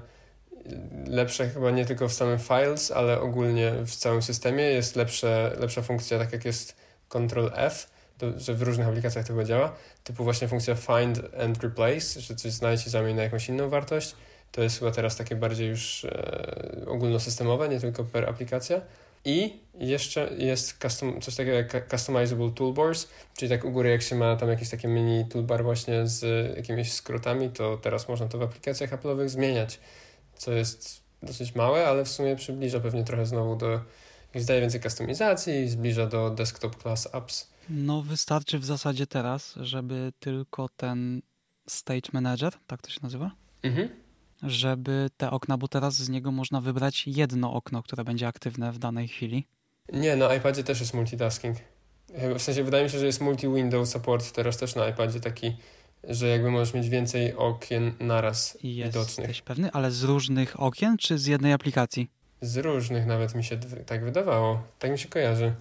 lepsze chyba nie tylko w samym Files, ale ogólnie w całym systemie jest lepsze, lepsza funkcja, tak jak jest Ctrl F, to, że w różnych aplikacjach to chyba działa, typu właśnie funkcja Find and Replace, że coś znajdź i zamień na jakąś inną wartość. To jest chyba teraz takie bardziej już e, ogólnosystemowe, nie tylko per aplikacja. I jeszcze jest custom, coś takiego jak Customizable Toolbars, czyli tak u góry jak się ma tam jakiś taki mini toolbar właśnie z jakimiś skrótami, to teraz można to w aplikacjach Apple'owych zmieniać, co jest dosyć małe, ale w sumie przybliża pewnie trochę znowu do, zdaje więcej kustomizacji i zbliża do desktop class apps. No wystarczy w zasadzie teraz, żeby tylko ten Stage Manager, tak to się nazywa? Mhm żeby te okna, bo teraz z niego można wybrać jedno okno, które będzie aktywne w danej chwili. Nie, na iPadzie też jest multitasking. W sensie wydaje mi się, że jest multi-window support teraz też na iPadzie taki, że jakby możesz mieć więcej okien naraz I widocznych. Jesteś pewny? Ale z różnych okien, czy z jednej aplikacji? Z różnych nawet mi się tak wydawało. Tak mi się kojarzy.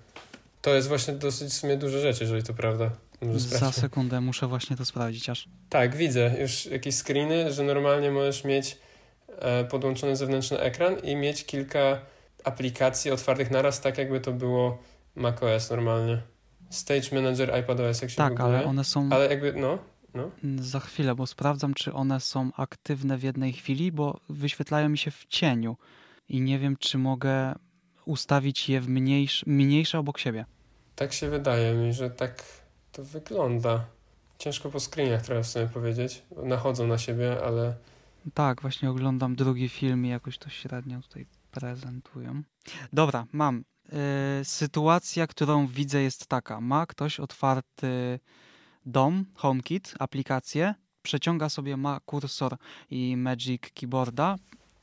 To jest właśnie dosyć w sumie duże rzeczy, jeżeli to prawda. Za sekundę muszę właśnie to sprawdzić aż. Tak, widzę już jakieś screeny, że normalnie możesz mieć e, podłączony zewnętrzny ekran i mieć kilka aplikacji otwartych naraz, tak jakby to było macOS normalnie. Stage Manager, iPadOS, jak się Tak, ale one są... Ale jakby, no... No. Za chwilę, bo sprawdzam, czy one są aktywne w jednej chwili, bo wyświetlają mi się w cieniu i nie wiem, czy mogę ustawić je w mniejsze, mniejsze obok siebie. Tak się wydaje mi, że tak to wygląda. Ciężko po screenach trochę w sumie powiedzieć. Nachodzą na siebie, ale... Tak, właśnie oglądam drugi film i jakoś to średnio tutaj prezentują. Dobra, mam. Yy, sytuacja, którą widzę jest taka. Ma ktoś otwarty dom, HomeKit, aplikację, przeciąga sobie, ma kursor i Magic Keyboarda,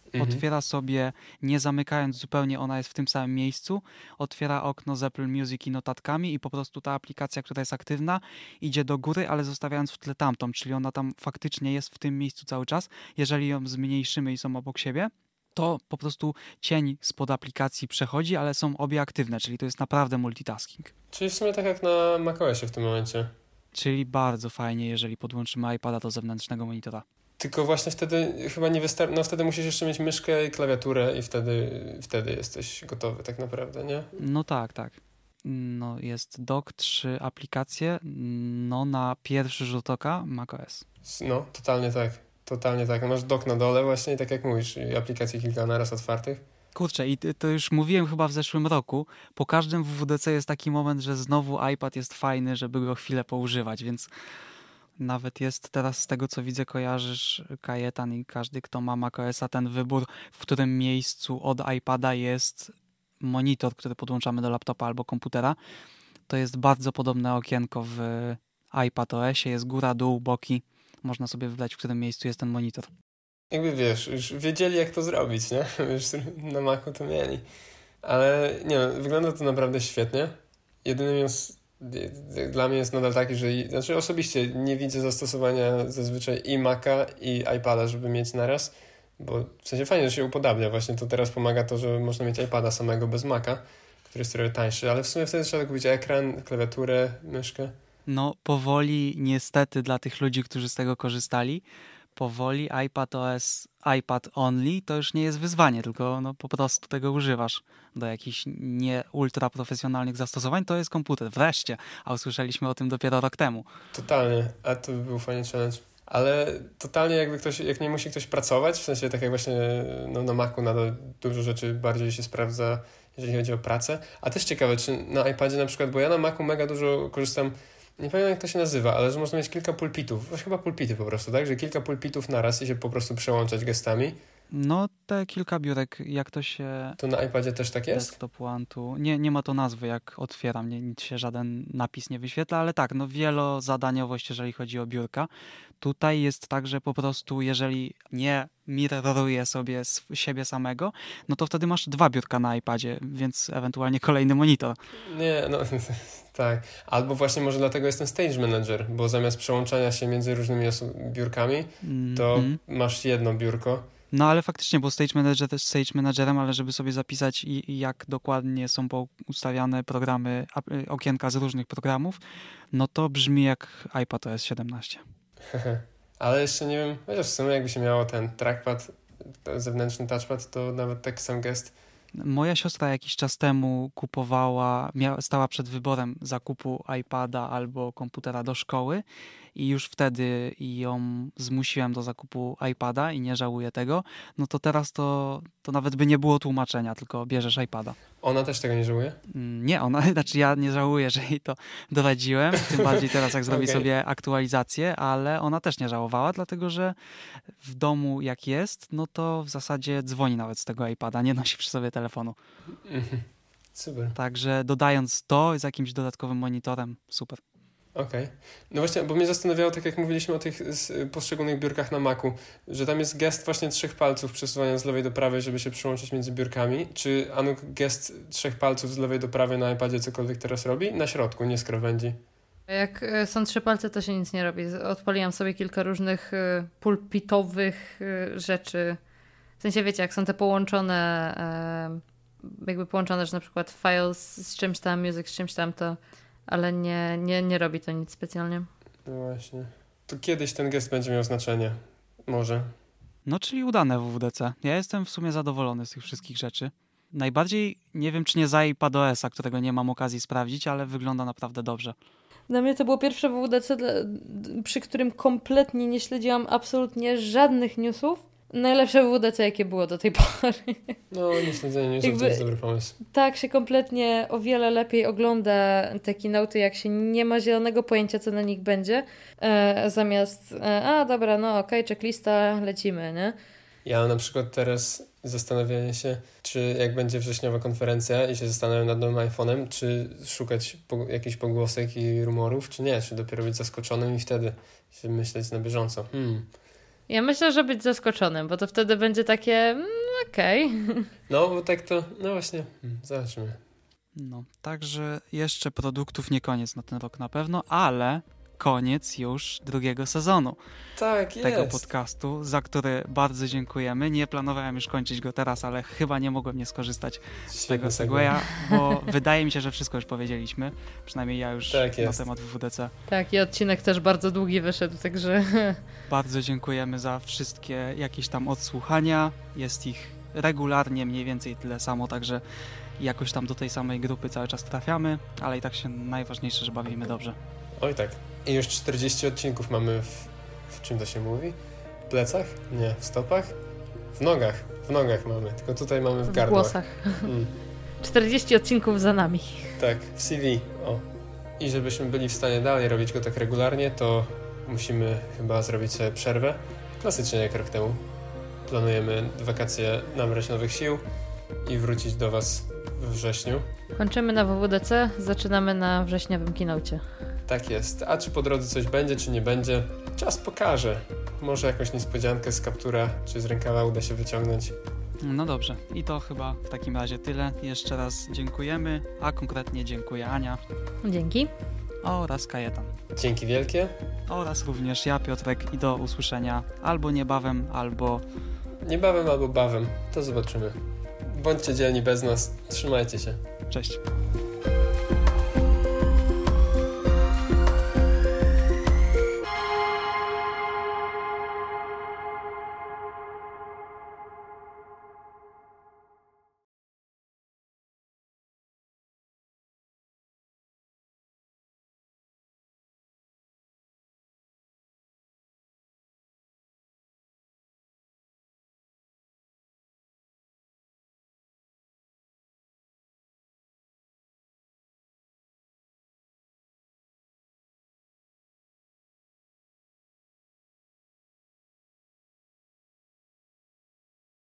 mhm. otwiera sobie, nie zamykając zupełnie, ona jest w tym samym miejscu, otwiera okno z Apple Music i notatkami i po prostu ta aplikacja, która jest aktywna, idzie do góry, ale zostawiając w tle tamtą, czyli ona tam faktycznie jest w tym miejscu cały czas. Jeżeli ją zmniejszymy i są obok siebie, to po prostu cień spod aplikacji przechodzi, ale są obie aktywne, czyli to jest naprawdę multitasking. Czyli w sumie tak jak na macOSie w tym momencie. Czyli bardzo fajnie, jeżeli podłączymy iPada do zewnętrznego monitora. Tylko właśnie wtedy chyba nie wystarczy, no wtedy musisz jeszcze mieć myszkę i klawiaturę i wtedy, wtedy jesteś gotowy tak naprawdę, nie? No tak, tak. No jest dock, trzy aplikacje, no na pierwszy rzut oka macOS. No, totalnie tak. Totalnie tak. Masz dock na dole właśnie, tak jak mówisz, aplikacje kilka naraz otwartych. Kurczę, i to już mówiłem chyba w zeszłym roku. Po każdym WWDC jest taki moment, że znowu iPad jest fajny, żeby go chwilę poużywać, więc nawet jest teraz z tego, co widzę, kojarzysz Kajetan i każdy, kto ma macOSa, ten wybór, w którym miejscu od iPada jest monitor, który podłączamy do laptopa albo komputera. To jest bardzo podobne okienko w iPadOSie, jest góra, dół, boki. Można sobie wybrać, w którym miejscu jest ten monitor jakby wiesz, już wiedzieli jak to zrobić, nie? Już na Macu to mieli. Ale nie no, wygląda to naprawdę świetnie. Jedyny minus dla mnie jest nadal taki, że znaczy osobiście nie widzę zastosowania zazwyczaj i Maca i iPada, żeby mieć naraz, bo w sensie fajnie, że się upodabnia. Właśnie to teraz pomaga to, że można mieć iPada samego bez Maca, który jest trochę tańszy, ale w sumie wtedy trzeba kupić ekran, klawiaturę, myszkę. No powoli niestety dla tych ludzi, którzy z tego korzystali, powoli iPad OS, iPad only to już nie jest wyzwanie, tylko no, po prostu tego używasz do jakichś nie ultra profesjonalnych zastosowań, to jest komputer. Wreszcie, a usłyszeliśmy o tym dopiero rok temu. Totalnie, a to by był fajny challenge. Ale totalnie jakby ktoś, jak nie musi ktoś pracować, w sensie tak jak właśnie no, na Macu nadal dużo rzeczy bardziej się sprawdza, jeżeli chodzi o pracę. A też ciekawe, czy na iPadzie na przykład, bo ja na Macu mega dużo korzystam nie pamiętam jak to się nazywa, ale że można mieć kilka pulpitów, chyba pulpity po prostu, tak? Że kilka pulpitów naraz i się po prostu przełączać gestami. No, te kilka biurek, jak to się... To na iPadzie też tak jest? Desktop One Nie, nie ma to nazwy, jak otwieram, nie, nic się żaden napis nie wyświetla, ale tak, no wielozadaniowość, jeżeli chodzi o biurka. Tutaj jest tak, że po prostu jeżeli nie mirroruje sobie siebie samego, no to wtedy masz dwa biurka na iPadzie, więc ewentualnie kolejny monitor. Nie, no tak. Albo właśnie może dlatego jest ten Stage Manager, bo zamiast przełączania się między różnymi biurkami, to mm -hmm. masz jedno biurko. No ale faktycznie, bo Stage Manager też Stage Managerem, ale żeby sobie zapisać i, i jak dokładnie są ustawiane programy, okienka z różnych programów, no to brzmi jak iPad OS 17. Ale jeszcze nie wiem, chociaż w sumie jakby się miało ten trackpad, zewnętrzny touchpad, to nawet taki sam gest. Moja siostra jakiś czas temu kupowała, miała, stała przed wyborem zakupu iPada albo komputera do szkoły i już wtedy ją zmusiłem do zakupu iPada i nie żałuję tego, no to teraz to, to nawet by nie było tłumaczenia, tylko bierzesz iPada. Ona też tego nie żałuje? Mm, nie, ona, znaczy ja nie żałuję, że jej to doradziłem, tym bardziej teraz jak zrobi okay. sobie aktualizację, ale ona też nie żałowała, dlatego że w domu jak jest, no to w zasadzie dzwoni nawet z tego iPada, nie nosi przy sobie telefonu. Mhm. Super. Także dodając to z jakimś dodatkowym monitorem, super. Okej. Okay. No właśnie, bo mnie zastanawiało, tak jak mówiliśmy o tych poszczególnych biurkach na Macu, że tam jest gest właśnie trzech palców przesuwania z lewej do prawej, żeby się przełączyć między biurkami. Czy Anuk gest trzech palców z lewej do prawej na iPadzie cokolwiek teraz robi? Na środku, nie z krawędzi. Jak e, są trzy palce, to się nic nie robi. Odpaliłam sobie kilka różnych e, pulpitowych e, rzeczy. W sensie, wiecie, jak są te połączone, jakby połączone, że na przykład files z czymś tam, music z czymś tam, to ale nie, nie, nie robi to nic specjalnie. No właśnie. To kiedyś ten gest będzie miał znaczenie. Może. No, czyli udane WWDC. Ja jestem w sumie zadowolony z tych wszystkich rzeczy. Najbardziej nie wiem, czy nie za iPadOS-a, którego nie mam okazji sprawdzić, ale wygląda naprawdę dobrze. Dla mnie to było pierwsze WWDC, przy którym kompletnie nie śledziłam absolutnie żadnych newsów. Najlepsze WWDC, jakie było do tej pory. No, nie śledzenie newsów Jakby, to jest dobry pomysł. Tak, się kompletnie o wiele lepiej ogląda te keynote, jak się nie ma zielonego pojęcia, co na nich będzie, e, zamiast e, a dobra, no okej, okay, checklista, lecimy, nie? Ja na przykład teraz zastanawianie się, czy jak będzie wrześniowa konferencja i się zastanawiam nad nowym iPhone'em, czy szukać po, jakichś pogłosek i rumorów, czy nie, czy dopiero być zaskoczonym i wtedy się myśleć na bieżąco. Hmm. Ja myślę, że być zaskoczonym, bo to wtedy będzie takie mm, okej. Okay. No, bo tak to, no właśnie, hmm, zobaczymy. No, także jeszcze produktów nie koniec na ten rok na pewno, ale koniec już drugiego sezonu tak, tego jest. podcastu, za który bardzo dziękujemy. Nie planowałem już kończyć go teraz, ale chyba nie mogłem nie skorzystać z tego segwaya, bo wydaje mi się, że wszystko już powiedzieliśmy. Przynajmniej ja już tak na temat WWDC. Tak, i odcinek też bardzo długi wyszedł, także... Bardzo dziękujemy za wszystkie jakieś tam odsłuchania. Jest ich regularnie mniej więcej tyle samo, także jakoś tam do tej samej grupy cały czas trafiamy, ale i tak się najważniejsze, że bawimy dobrze. Oj tak. I już 40 odcinków mamy w, w czym to się mówi? W plecach? Nie, w stopach? W nogach. W nogach mamy, tylko tutaj mamy w, w gardłach. W głosach. Mm. 40 odcinków za nami. Tak, w CV. O. I żebyśmy byli w stanie dalej robić go tak regularnie, to musimy chyba zrobić sobie przerwę. Klasycznie jak rok temu. Planujemy wakacje nabrać nowych sił i wrócić do Was we wrześniu. Kończymy na WWDC, zaczynamy na wrześniowym kinaucie. Tak jest. A czy po drodze coś będzie, czy nie będzie, czas pokaże. Może jakąś niespodziankę z kaptura czy z rękawa uda się wyciągnąć. No dobrze, i to chyba w takim razie tyle. Jeszcze raz dziękujemy, a konkretnie dziękuję Ania. Dzięki. Oraz Kajetan. Dzięki wielkie. Oraz również ja, Piotrek, i do usłyszenia albo niebawem, albo. Niebawem albo bawem. To zobaczymy. Bądźcie dzielni bez nas. Trzymajcie się. Cześć.